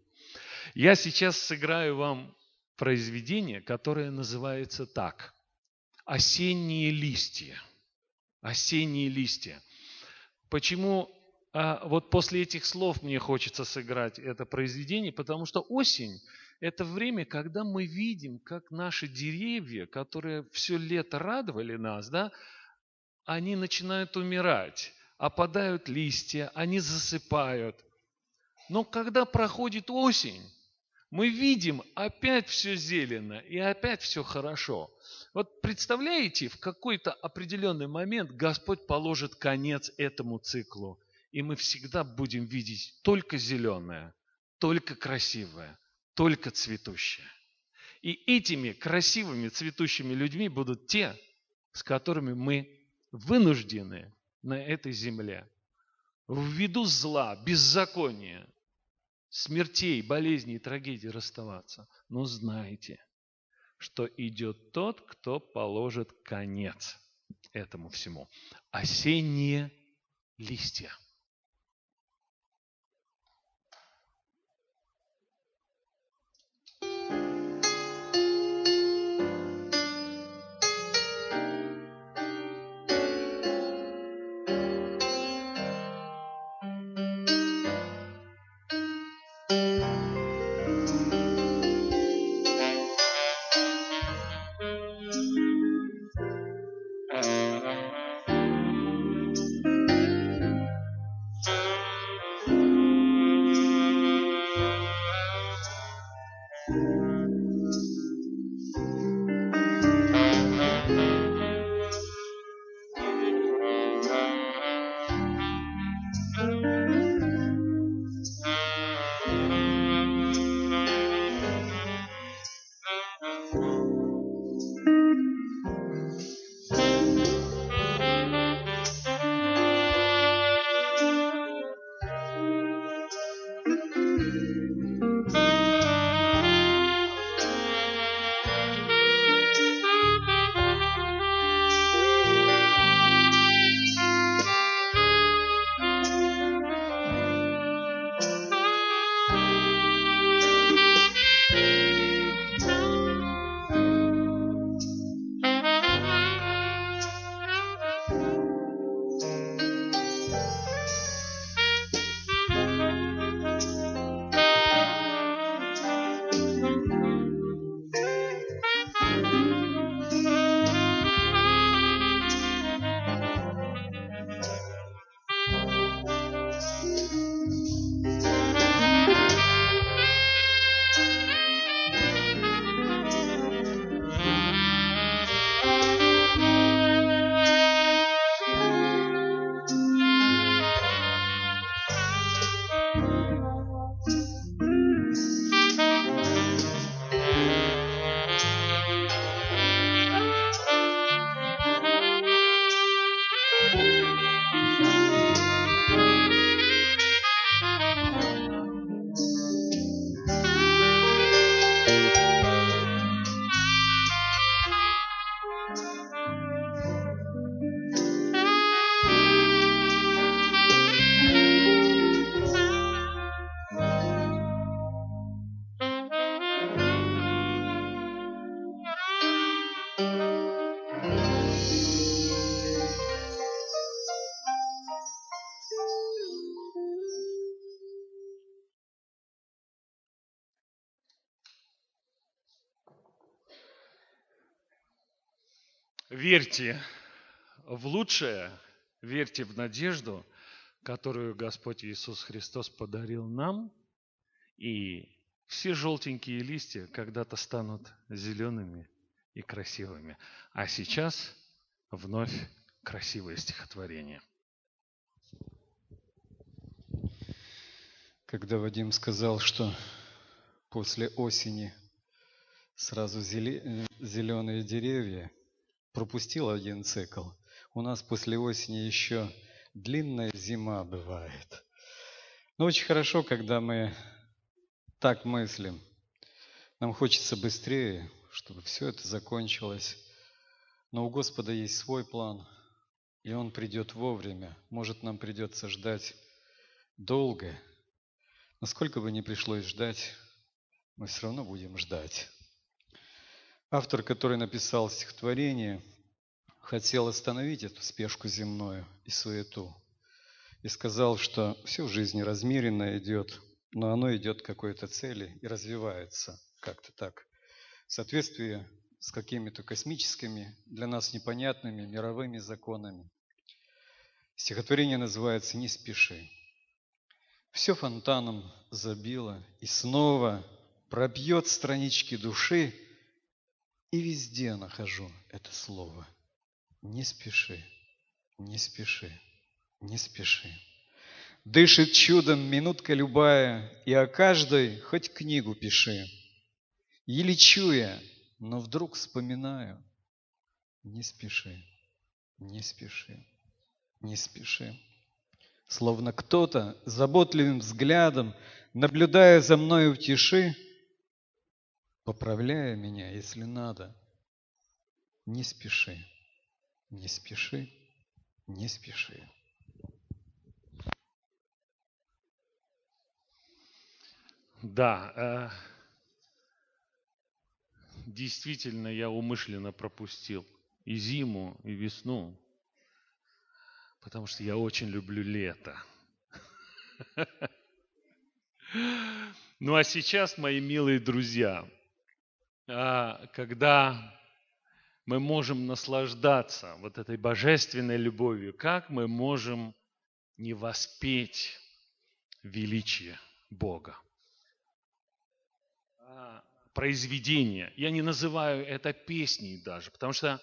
Я сейчас сыграю вам произведение, которое называется так. Осенние листья. Осенние листья. Почему а, вот после этих слов мне хочется сыграть это произведение? Потому что осень – это время, когда мы видим, как наши деревья, которые все лето радовали нас, да, они начинают умирать, опадают листья, они засыпают. Но когда проходит осень, мы видим опять все зелено и опять все хорошо. Вот представляете, в какой-то определенный момент Господь положит конец этому циклу, и мы всегда будем видеть только зеленое, только красивое, только цветущее. И этими красивыми цветущими людьми будут те, с которыми мы вынуждены на этой земле в виду зла, беззакония, смертей, болезней, трагедий расставаться. Но знайте, что идет тот, кто положит конец этому всему. Осенние листья – Верьте в лучшее, верьте в надежду, которую Господь Иисус Христос подарил нам, и все желтенькие листья когда-то станут зелеными и красивыми. А сейчас вновь красивое стихотворение. Когда Вадим сказал, что после осени сразу зеленые деревья. Пропустил один цикл. У нас после осени еще длинная зима бывает. Но очень хорошо, когда мы так мыслим. Нам хочется быстрее, чтобы все это закончилось. Но у Господа есть свой план, и Он придет вовремя. Может, нам придется ждать долго. Насколько бы ни пришлось ждать, мы все равно будем ждать. Автор, который написал стихотворение, хотел остановить эту спешку земную и суету. И сказал, что все в жизни размеренно идет, но оно идет к какой-то цели и развивается как-то так. В соответствии с какими-то космическими, для нас непонятными мировыми законами. Стихотворение называется «Не спеши». Все фонтаном забило, и снова пробьет странички души, и везде нахожу это слово. Не спеши, не спеши, не спеши. Дышит чудом минутка любая, и о каждой хоть книгу пиши. И лечу я, но вдруг вспоминаю, не спеши, не спеши, не спеши. Словно кто-то заботливым взглядом, наблюдая за мною в тиши, поправляя меня, если надо, не спеши, не спеши, не спеши. Да, э, действительно я умышленно пропустил и зиму, и весну, потому что я очень люблю лето. Ну а сейчас, мои милые друзья, когда мы можем наслаждаться вот этой божественной любовью, как мы можем не воспеть величие Бога? произведение. Я не называю это песней даже, потому что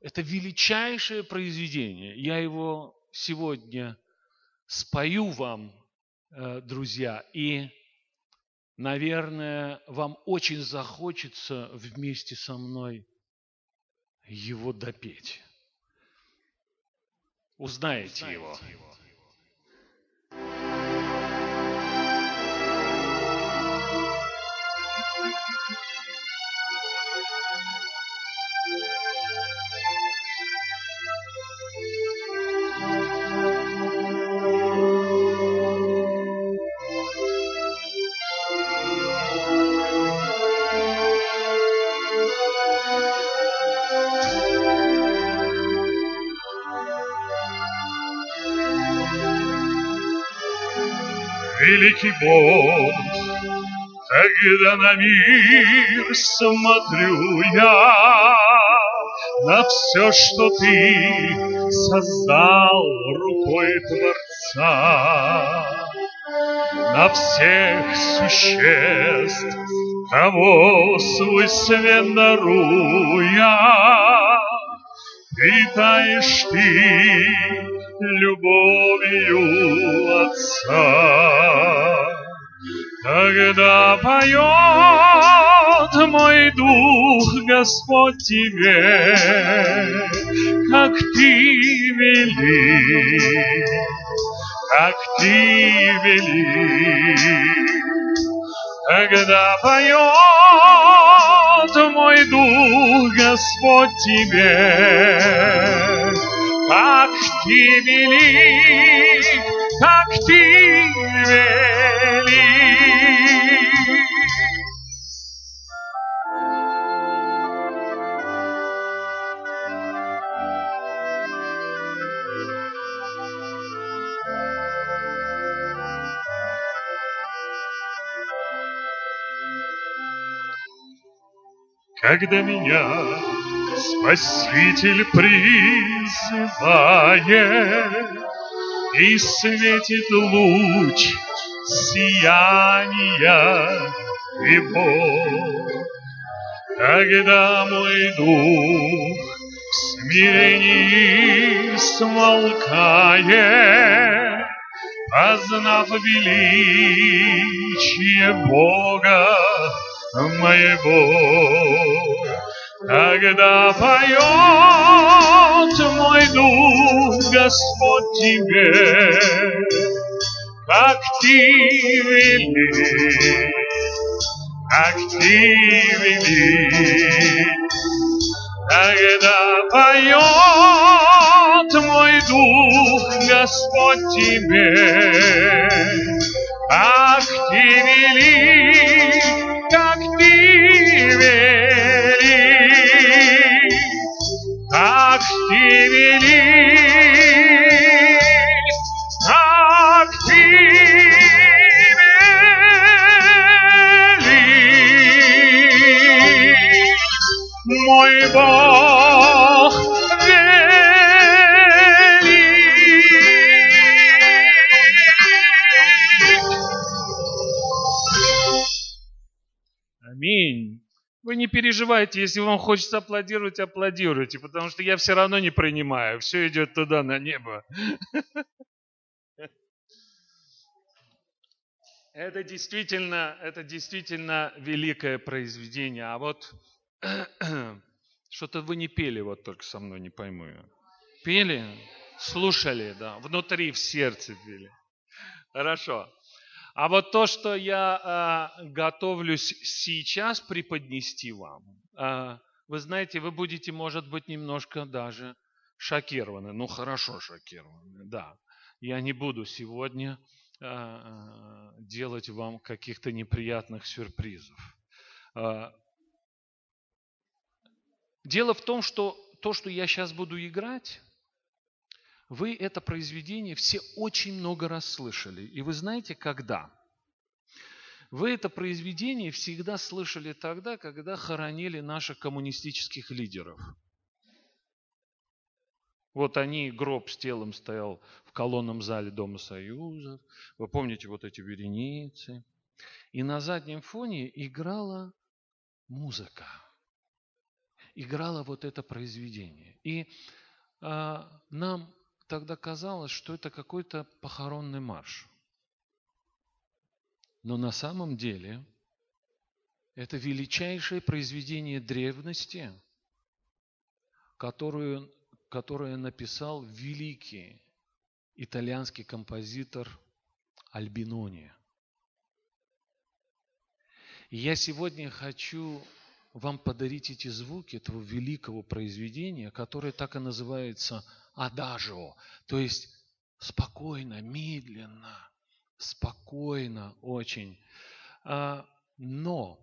это величайшее произведение. Я его сегодня спою вам, э, друзья, и, наверное, вам очень захочется вместе со мной его допеть. Узнаете, Узнаете его. его. Великий Бог, когда на мир смотрю я, на все, что ты создал рукой Творца, на всех существ, кого свой свет даруя, питаешь ты любовью Отца. Когда поет мой дух, Господь тебе, как ты вели, как ты вели. Когда поет мой дух, Господь тебе, как ты велик, как ты велик. Когда меня Спаситель призывает, И светит луч сияния его. Когда мой дух в смирении смолкает, Познав величие Бога, моего. Когда поет мой дух, Господь тебе, как ты вели, как ты вели, когда поет мой дух, Господь тебе, как ты вели, не переживайте, если вам хочется аплодировать, аплодируйте, потому что я все равно не принимаю. Все идет туда, на небо. Это действительно, это действительно великое произведение. А вот что-то вы не пели, вот только со мной, не пойму. Пели? Слушали, да. Внутри, в сердце пели. Хорошо. А вот то, что я а, готовлюсь сейчас преподнести вам, а, вы знаете, вы будете, может быть, немножко даже шокированы. Ну, хорошо шокированы, да. Я не буду сегодня а, делать вам каких-то неприятных сюрпризов. А, Дело в том, что то, что я сейчас буду играть, вы это произведение все очень много раз слышали. И вы знаете, когда? Вы это произведение всегда слышали тогда, когда хоронили наших коммунистических лидеров. Вот они, гроб с телом стоял в колонном зале Дома Союза. Вы помните вот эти вереницы. И на заднем фоне играла музыка. Играло вот это произведение. И а, нам тогда казалось, что это какой-то похоронный марш. Но на самом деле это величайшее произведение древности, которую, которое написал великий итальянский композитор Альбинони. И я сегодня хочу вам подарить эти звуки этого великого произведения, которое так и называется адажио, то есть спокойно, медленно, спокойно очень. А, но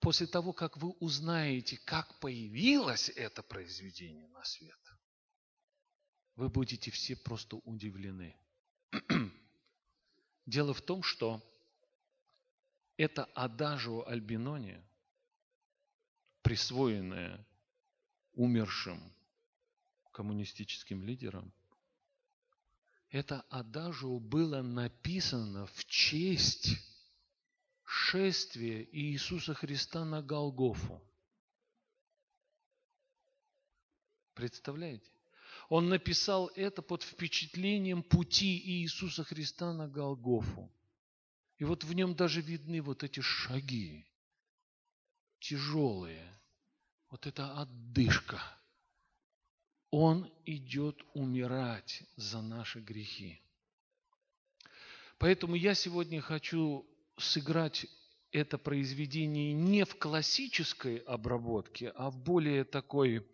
после того, как вы узнаете, как появилось это произведение на свет, вы будете все просто удивлены. Дело в том, что это адажио Альбинони, присвоенное умершим коммунистическим лидерам, это адажио было написано в честь шествия Иисуса Христа на Голгофу. Представляете? Он написал это под впечатлением пути Иисуса Христа на Голгофу. И вот в нем даже видны вот эти шаги, тяжелые, вот эта отдышка. Он идет умирать за наши грехи. Поэтому я сегодня хочу сыграть это произведение не в классической обработке, а в более такой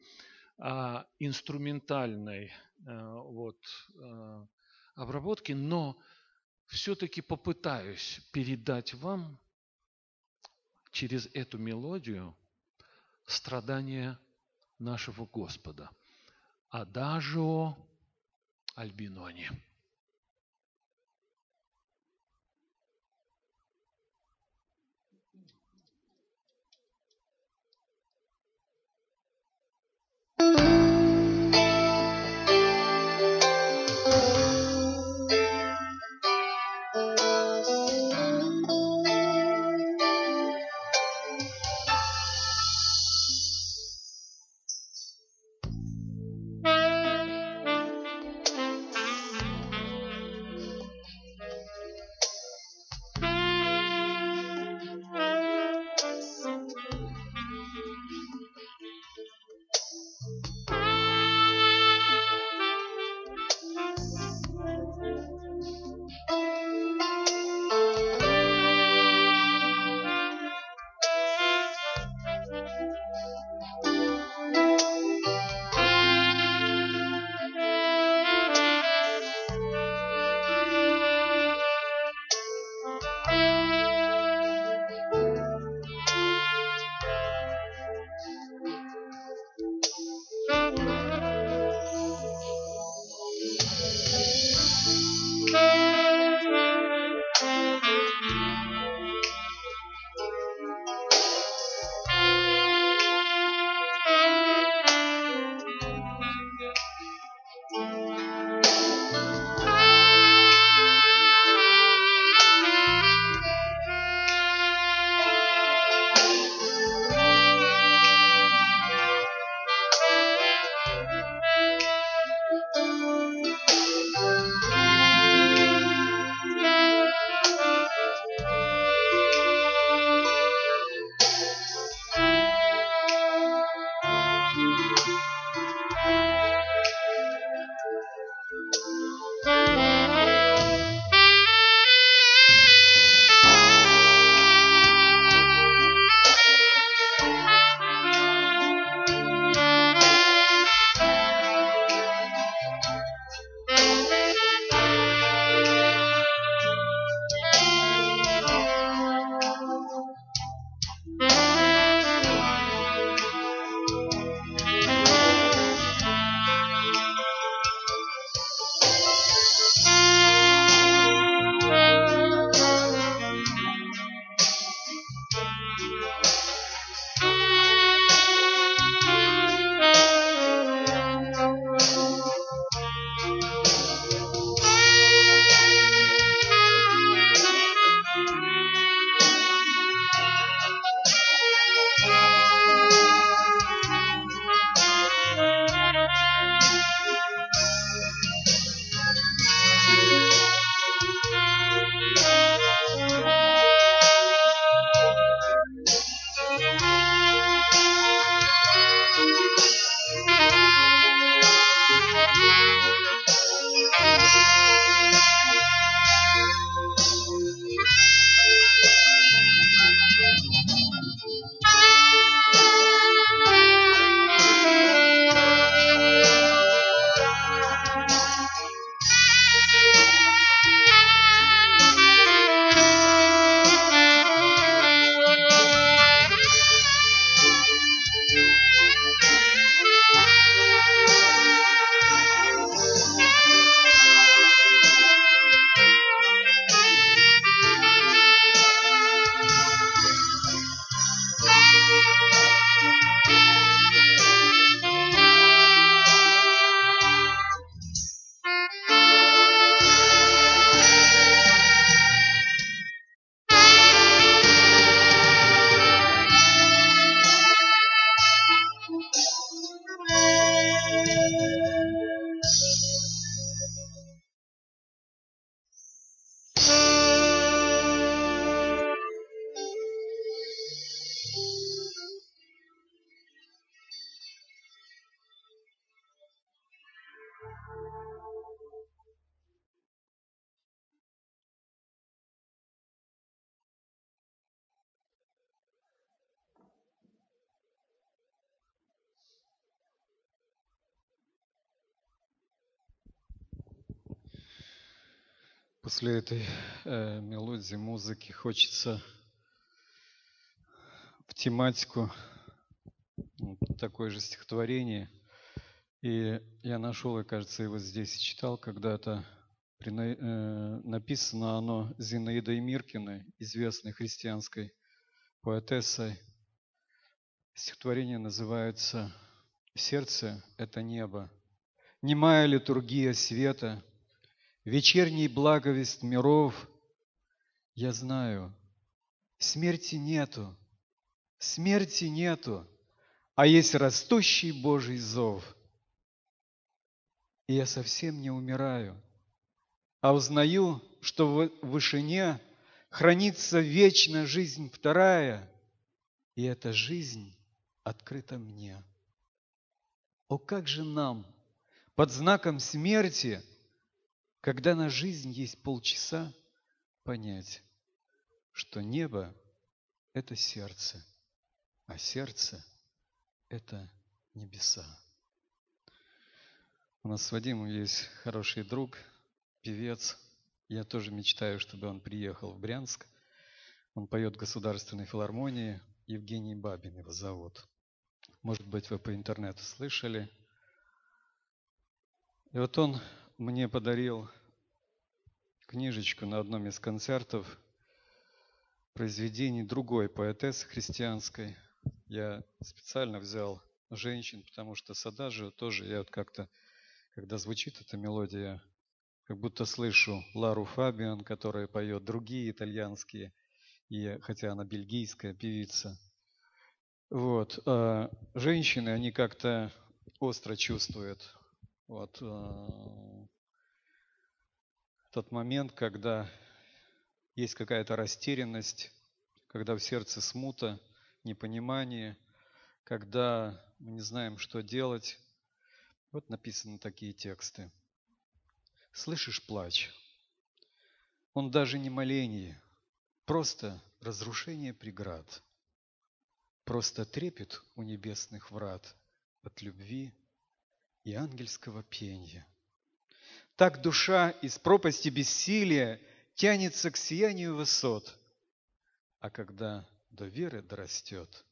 а, инструментальной а, вот, а, обработке, но все-таки попытаюсь передать вам через эту мелодию страдания нашего Господа. Адажио Альбинони. После этой э, мелодии, музыки хочется в тематику вот, такое же стихотворение. И я нашел, и кажется, его здесь читал когда-то. Э, написано оно Зинаидой Миркиной, известной христианской поэтессой. Стихотворение называется «Сердце – это небо». Немая литургия света – вечерний благовест миров, я знаю, смерти нету, смерти нету, а есть растущий Божий зов. И я совсем не умираю, а узнаю, что в вышине хранится вечная жизнь вторая, и эта жизнь открыта мне. О, как же нам под знаком смерти – когда на жизнь есть полчаса, понять, что небо – это сердце, а сердце – это небеса. У нас с Вадимом есть хороший друг, певец. Я тоже мечтаю, чтобы он приехал в Брянск. Он поет в Государственной филармонии. Евгений Бабин его зовут. Может быть, вы по интернету слышали. И вот он мне подарил книжечку на одном из концертов произведений другой поэтессы христианской. Я специально взял женщин, потому что с Адажио тоже я вот как-то, когда звучит эта мелодия, как будто слышу Лару Фабиан, которая поет другие итальянские, и, хотя она бельгийская певица. Вот. А женщины, они как-то остро чувствуют вот, а, тот момент, когда есть какая-то растерянность, когда в сердце смута, непонимание, когда мы не знаем, что делать. Вот написаны такие тексты. Слышишь плач? Он даже не моление, просто разрушение преград, просто трепет у небесных врат от любви и ангельского пения – так душа из пропасти бессилия тянется к сиянию высот. А когда до веры дорастет,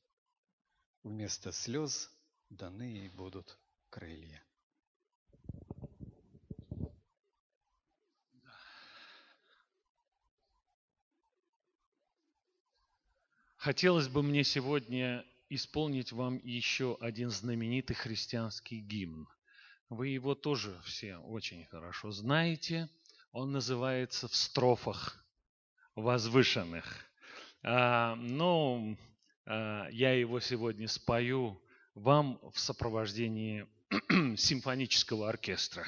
вместо слез даны ей будут крылья. Хотелось бы мне сегодня исполнить вам еще один знаменитый христианский гимн. Вы его тоже все очень хорошо знаете. Он называется «В строфах возвышенных». А, но а, я его сегодня спою вам в сопровождении симфонического оркестра.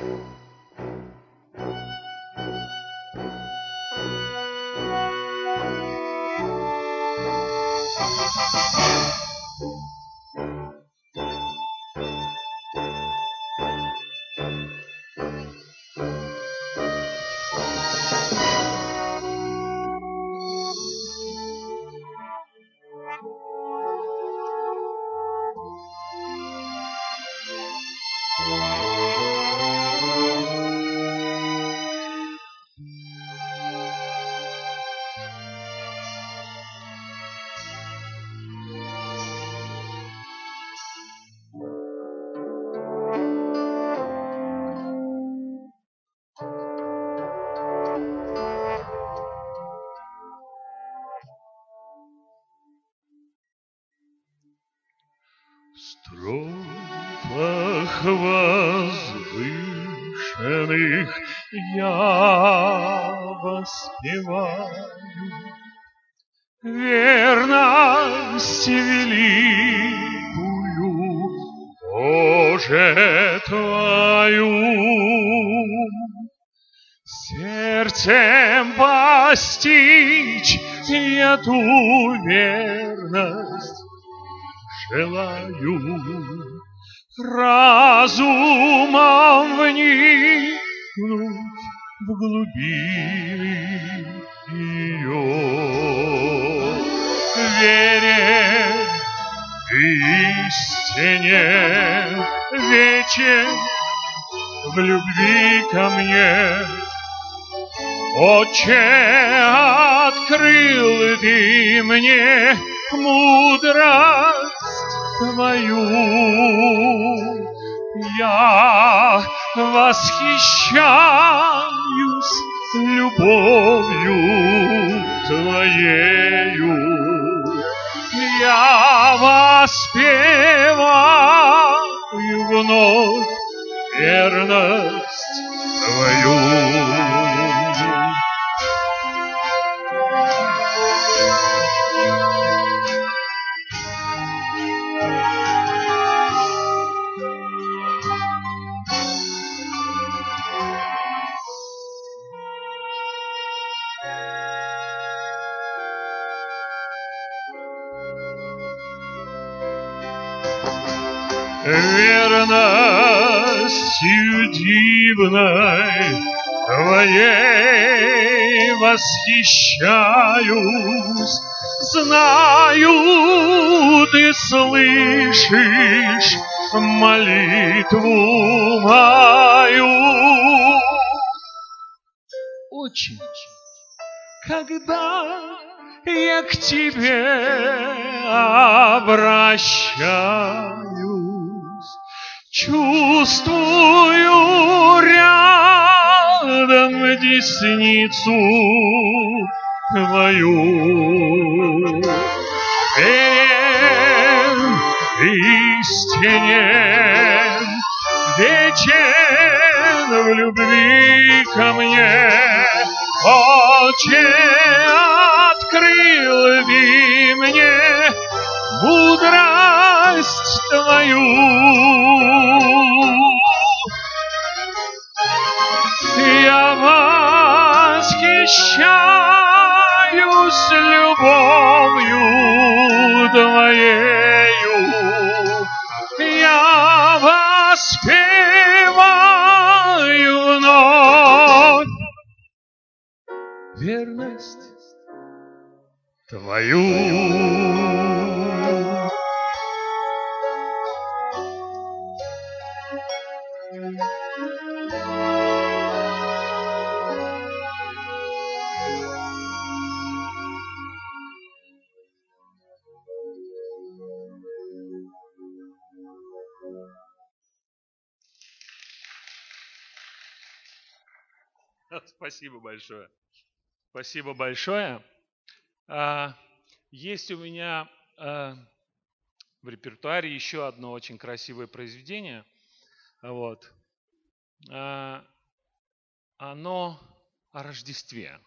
эту верность мне. Отче, открыл ты мне мудрость Твою. Я восхищаюсь любовью верностью дивной Твоей восхищаюсь, Знаю, Ты слышишь молитву мою. Очень, когда я к Тебе обращаюсь, чувствую рядом десницу Твою. Верен истинен, вечен в любви ко мне. Отче, открыл ты мне мудрость Твою. Я восхищаюсь любовью Твоею. Я воспеваю вновь верность Твою. Спасибо большое. Спасибо большое. А, Есть у меня а, в репертуаре еще одно очень красивое произведение. Вот. А, Оно о Рождестве.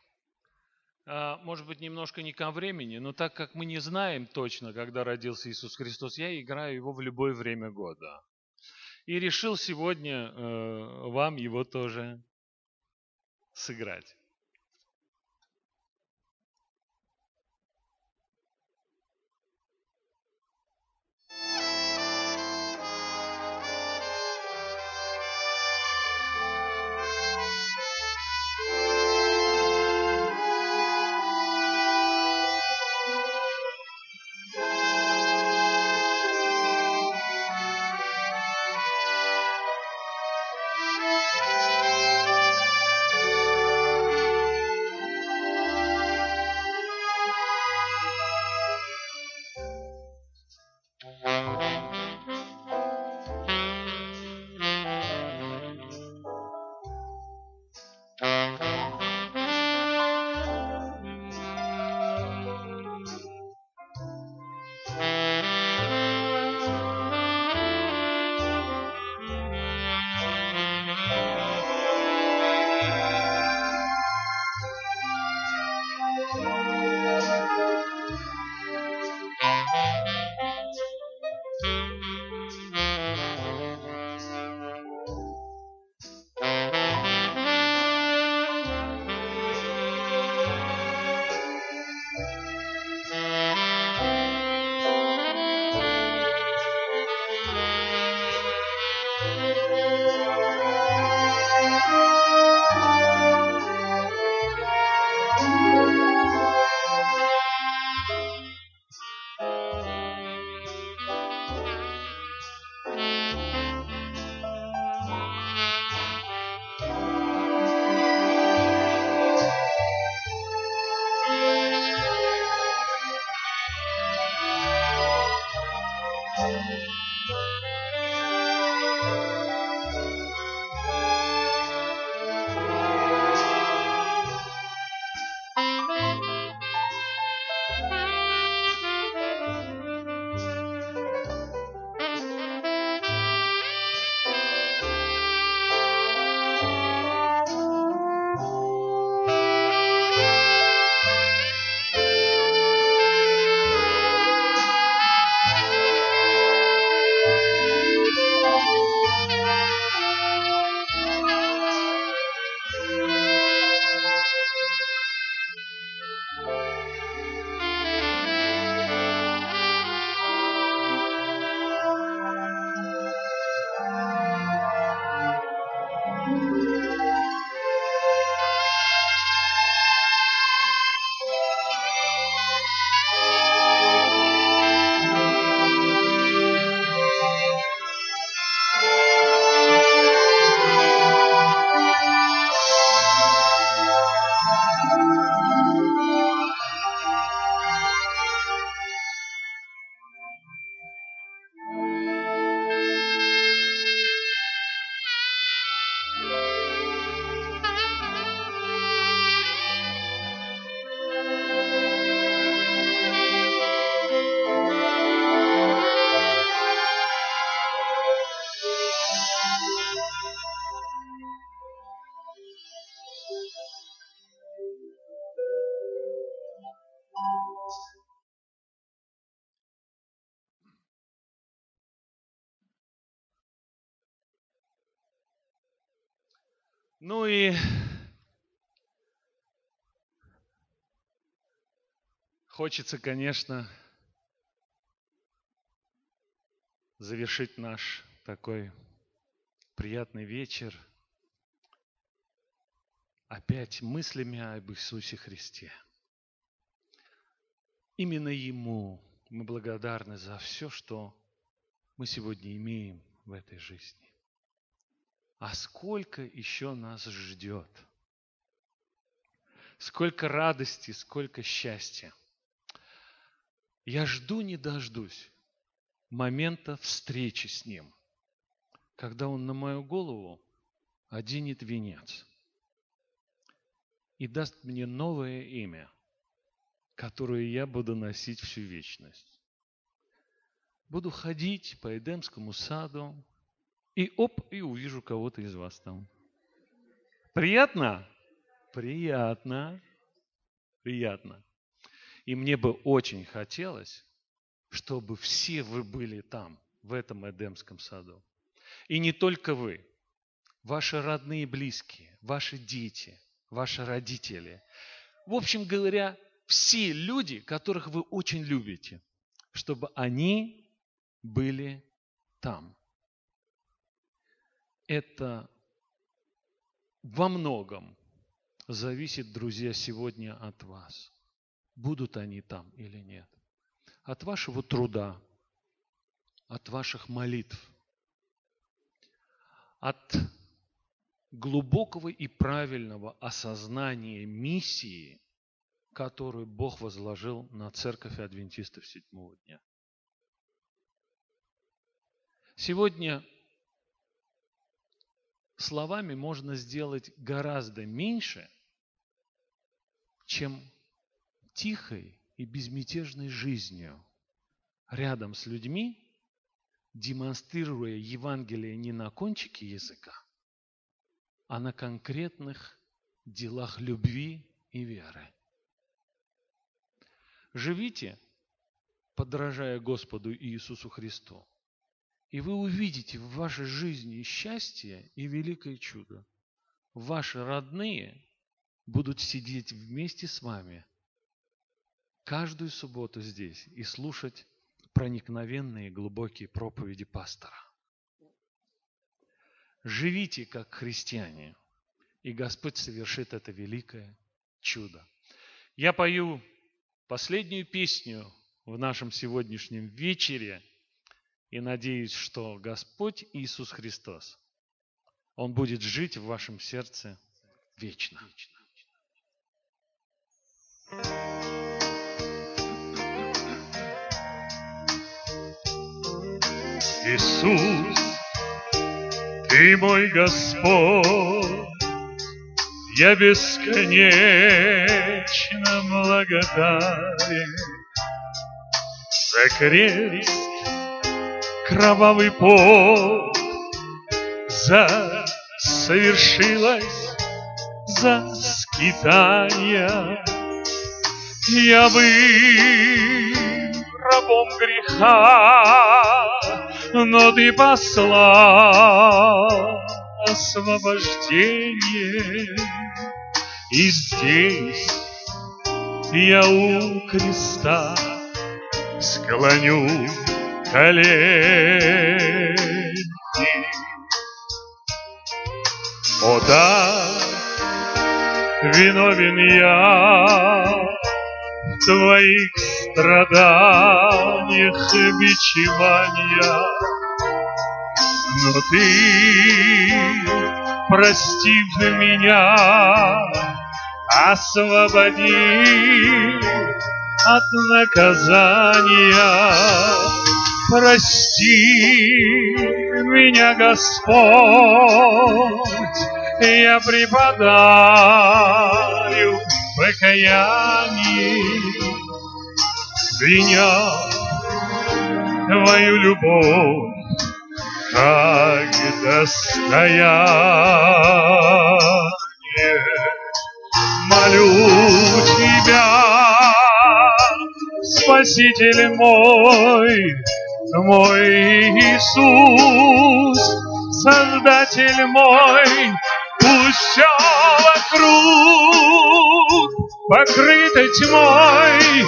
Может быть, немножко не ко времени, но так как мы не знаем точно, когда родился Иисус Христос, я играю его в любое время года. И решил сегодня э, вам его тоже сыграть. Ну и хочется, конечно, завершить наш такой приятный вечер опять мыслями об Иисусе Христе. Именно Ему мы благодарны за все, что мы сегодня имеем в этой жизни а сколько еще нас ждет. Сколько радости, сколько счастья. Я жду не дождусь момента встречи с Ним, когда Он на мою голову оденет венец и даст мне новое имя, которое я буду носить всю вечность. Буду ходить по Эдемскому саду, и оп, и увижу кого-то из вас там. Приятно? Приятно. Приятно. И мне бы очень хотелось, чтобы все вы были там, в этом Эдемском саду. И не только вы, ваши родные и близкие, ваши дети, ваши родители. В общем говоря, все люди, которых вы очень любите, чтобы они были там это во многом зависит, друзья, сегодня от вас. Будут они там или нет. От вашего труда, от ваших молитв, от глубокого и правильного осознания миссии, которую Бог возложил на церковь адвентистов седьмого дня. Сегодня словами можно сделать гораздо меньше, чем тихой и безмятежной жизнью рядом с людьми, демонстрируя Евангелие не на кончике языка, а на конкретных делах любви и веры. Живите, подражая Господу Иисусу Христу. И вы увидите в вашей жизни счастье и великое чудо. Ваши родные будут сидеть вместе с вами каждую субботу здесь и слушать проникновенные глубокие проповеди пастора. Живите как христиане, и Господь совершит это великое чудо. Я пою последнюю песню в нашем сегодняшнем вечере – и надеюсь, что Господь Иисус Христос, Он будет жить в вашем сердце вечно. Иисус, Ты мой Господь, я бесконечно благодарен за крест, кровавый пот, за совершилось за скитания. Я был рабом греха, но ты послал освобождение. И здесь я у креста склоню колени. О да, виновен я в твоих страданиях бичевания, но ты, простив меня, освободи от наказания. Прости меня, Господь, я преподаю покаяние, звеня твою любовь, как достояние. Молю тебя, Спаситель мой, мой Иисус, Создатель мой, пусть все вокруг покрыто тьмой,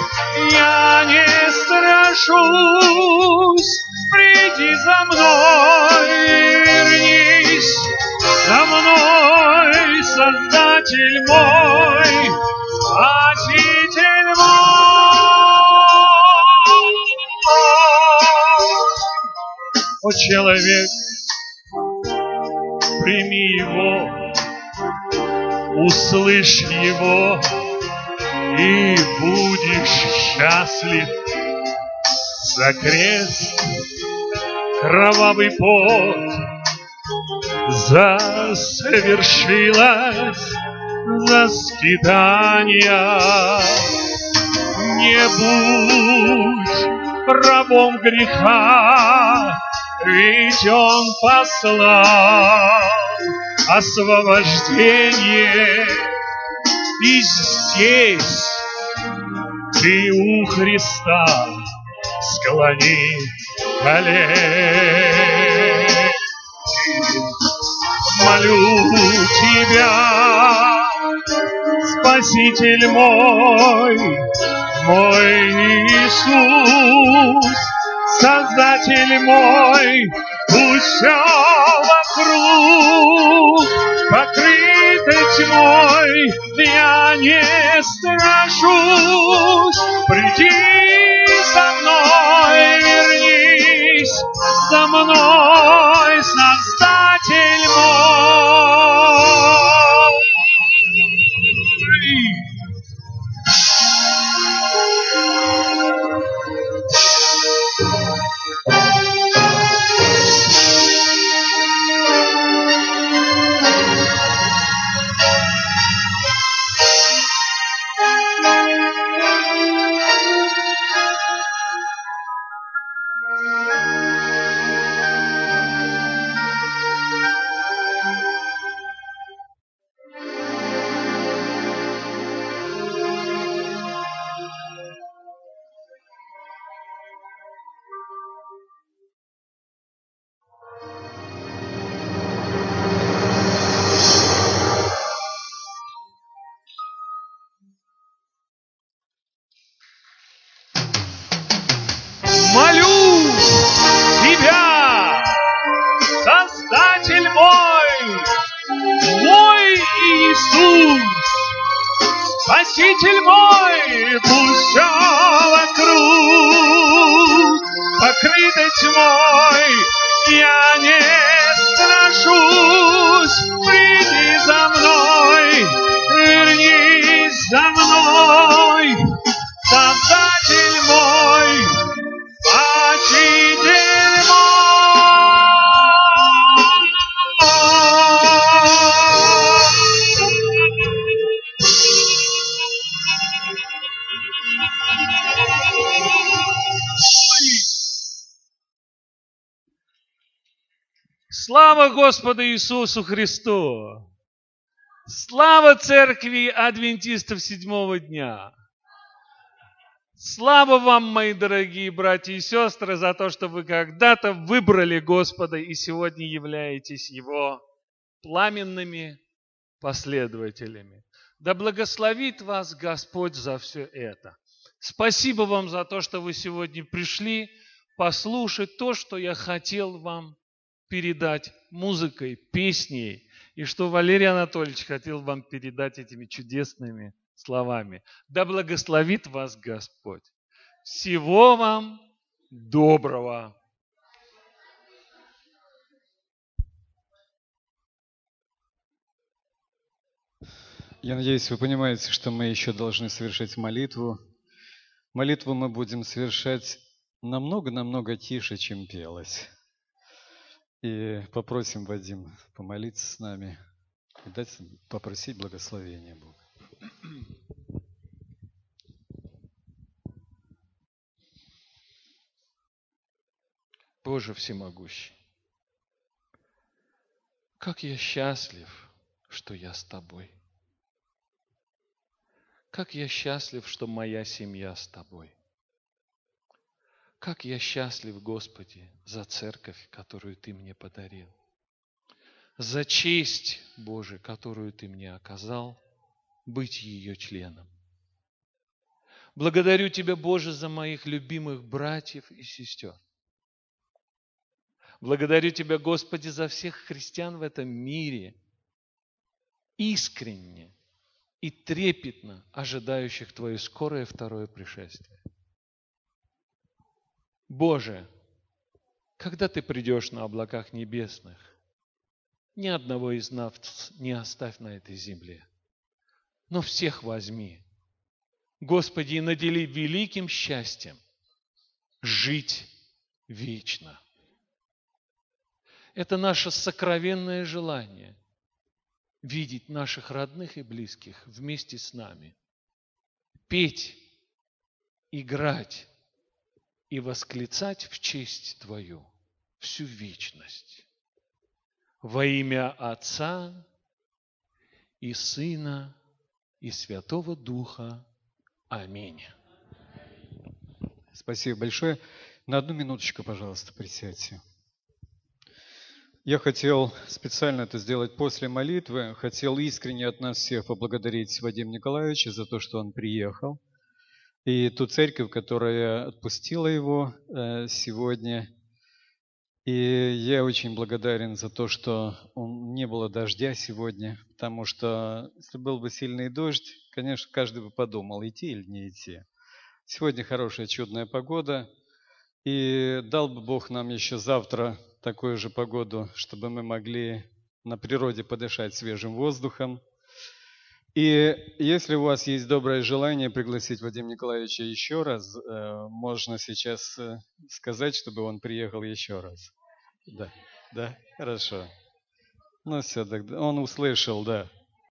я не страшусь, приди за мной, вернись за мной, Создатель мой, Спаситель мой. О, человек, прими его, услышь его, и будешь счастлив за крест кровавый пот за совершилось за скитания. Не будь рабом греха, ведь Он послал освобождение. И здесь ты у Христа склони колени. Молю тебя, Спаситель мой, мой Иисус, Создатель мой, пусть все вокруг. Покрыто тьмой, я не страшусь, приди за мной, вернись за мной, Господу Иисусу Христу! Слава Церкви Адвентистов седьмого дня! Слава вам, мои дорогие братья и сестры, за то, что вы когда-то выбрали Господа и сегодня являетесь Его пламенными последователями. Да благословит вас Господь за все это. Спасибо вам за то, что вы сегодня пришли послушать то, что я хотел вам передать музыкой, песней, и что Валерий Анатольевич хотел вам передать этими чудесными словами. Да благословит вас Господь. Всего вам доброго. Я надеюсь, вы понимаете, что мы еще должны совершать молитву. Молитву мы будем совершать намного-намного тише, чем пелось. И попросим Вадим помолиться с нами и дать, попросить благословения Бога. Боже всемогущий, как я счастлив, что я с Тобой. Как я счастлив, что моя семья с Тобой. Как я счастлив, Господи, за церковь, которую Ты мне подарил. За честь, Боже, которую Ты мне оказал, быть ее членом. Благодарю Тебя, Боже, за моих любимых братьев и сестер. Благодарю Тебя, Господи, за всех христиан в этом мире, искренне и трепетно ожидающих Твое скорое второе пришествие. Боже, когда Ты придешь на облаках небесных, ни одного из нас не оставь на этой земле, но всех возьми. Господи, и надели великим счастьем жить вечно. Это наше сокровенное желание – видеть наших родных и близких вместе с нами, петь, играть, и восклицать в честь Твою всю вечность. Во имя Отца и Сына и Святого Духа. Аминь. Спасибо большое. На одну минуточку, пожалуйста, присядьте. Я хотел специально это сделать после молитвы. Хотел искренне от нас всех поблагодарить Вадима Николаевича за то, что он приехал – и ту церковь, которая отпустила его э, сегодня. И я очень благодарен за то, что он, не было дождя сегодня, потому что если был бы сильный дождь, конечно, каждый бы подумал, идти или не идти. Сегодня хорошая чудная погода, и дал бы Бог нам еще завтра такую же погоду, чтобы мы могли на природе подышать свежим воздухом, и если у вас есть доброе желание пригласить Вадима Николаевича еще раз, э, можно сейчас э, сказать, чтобы он приехал еще раз. Да, да, хорошо. Ну все, тогда он услышал, да.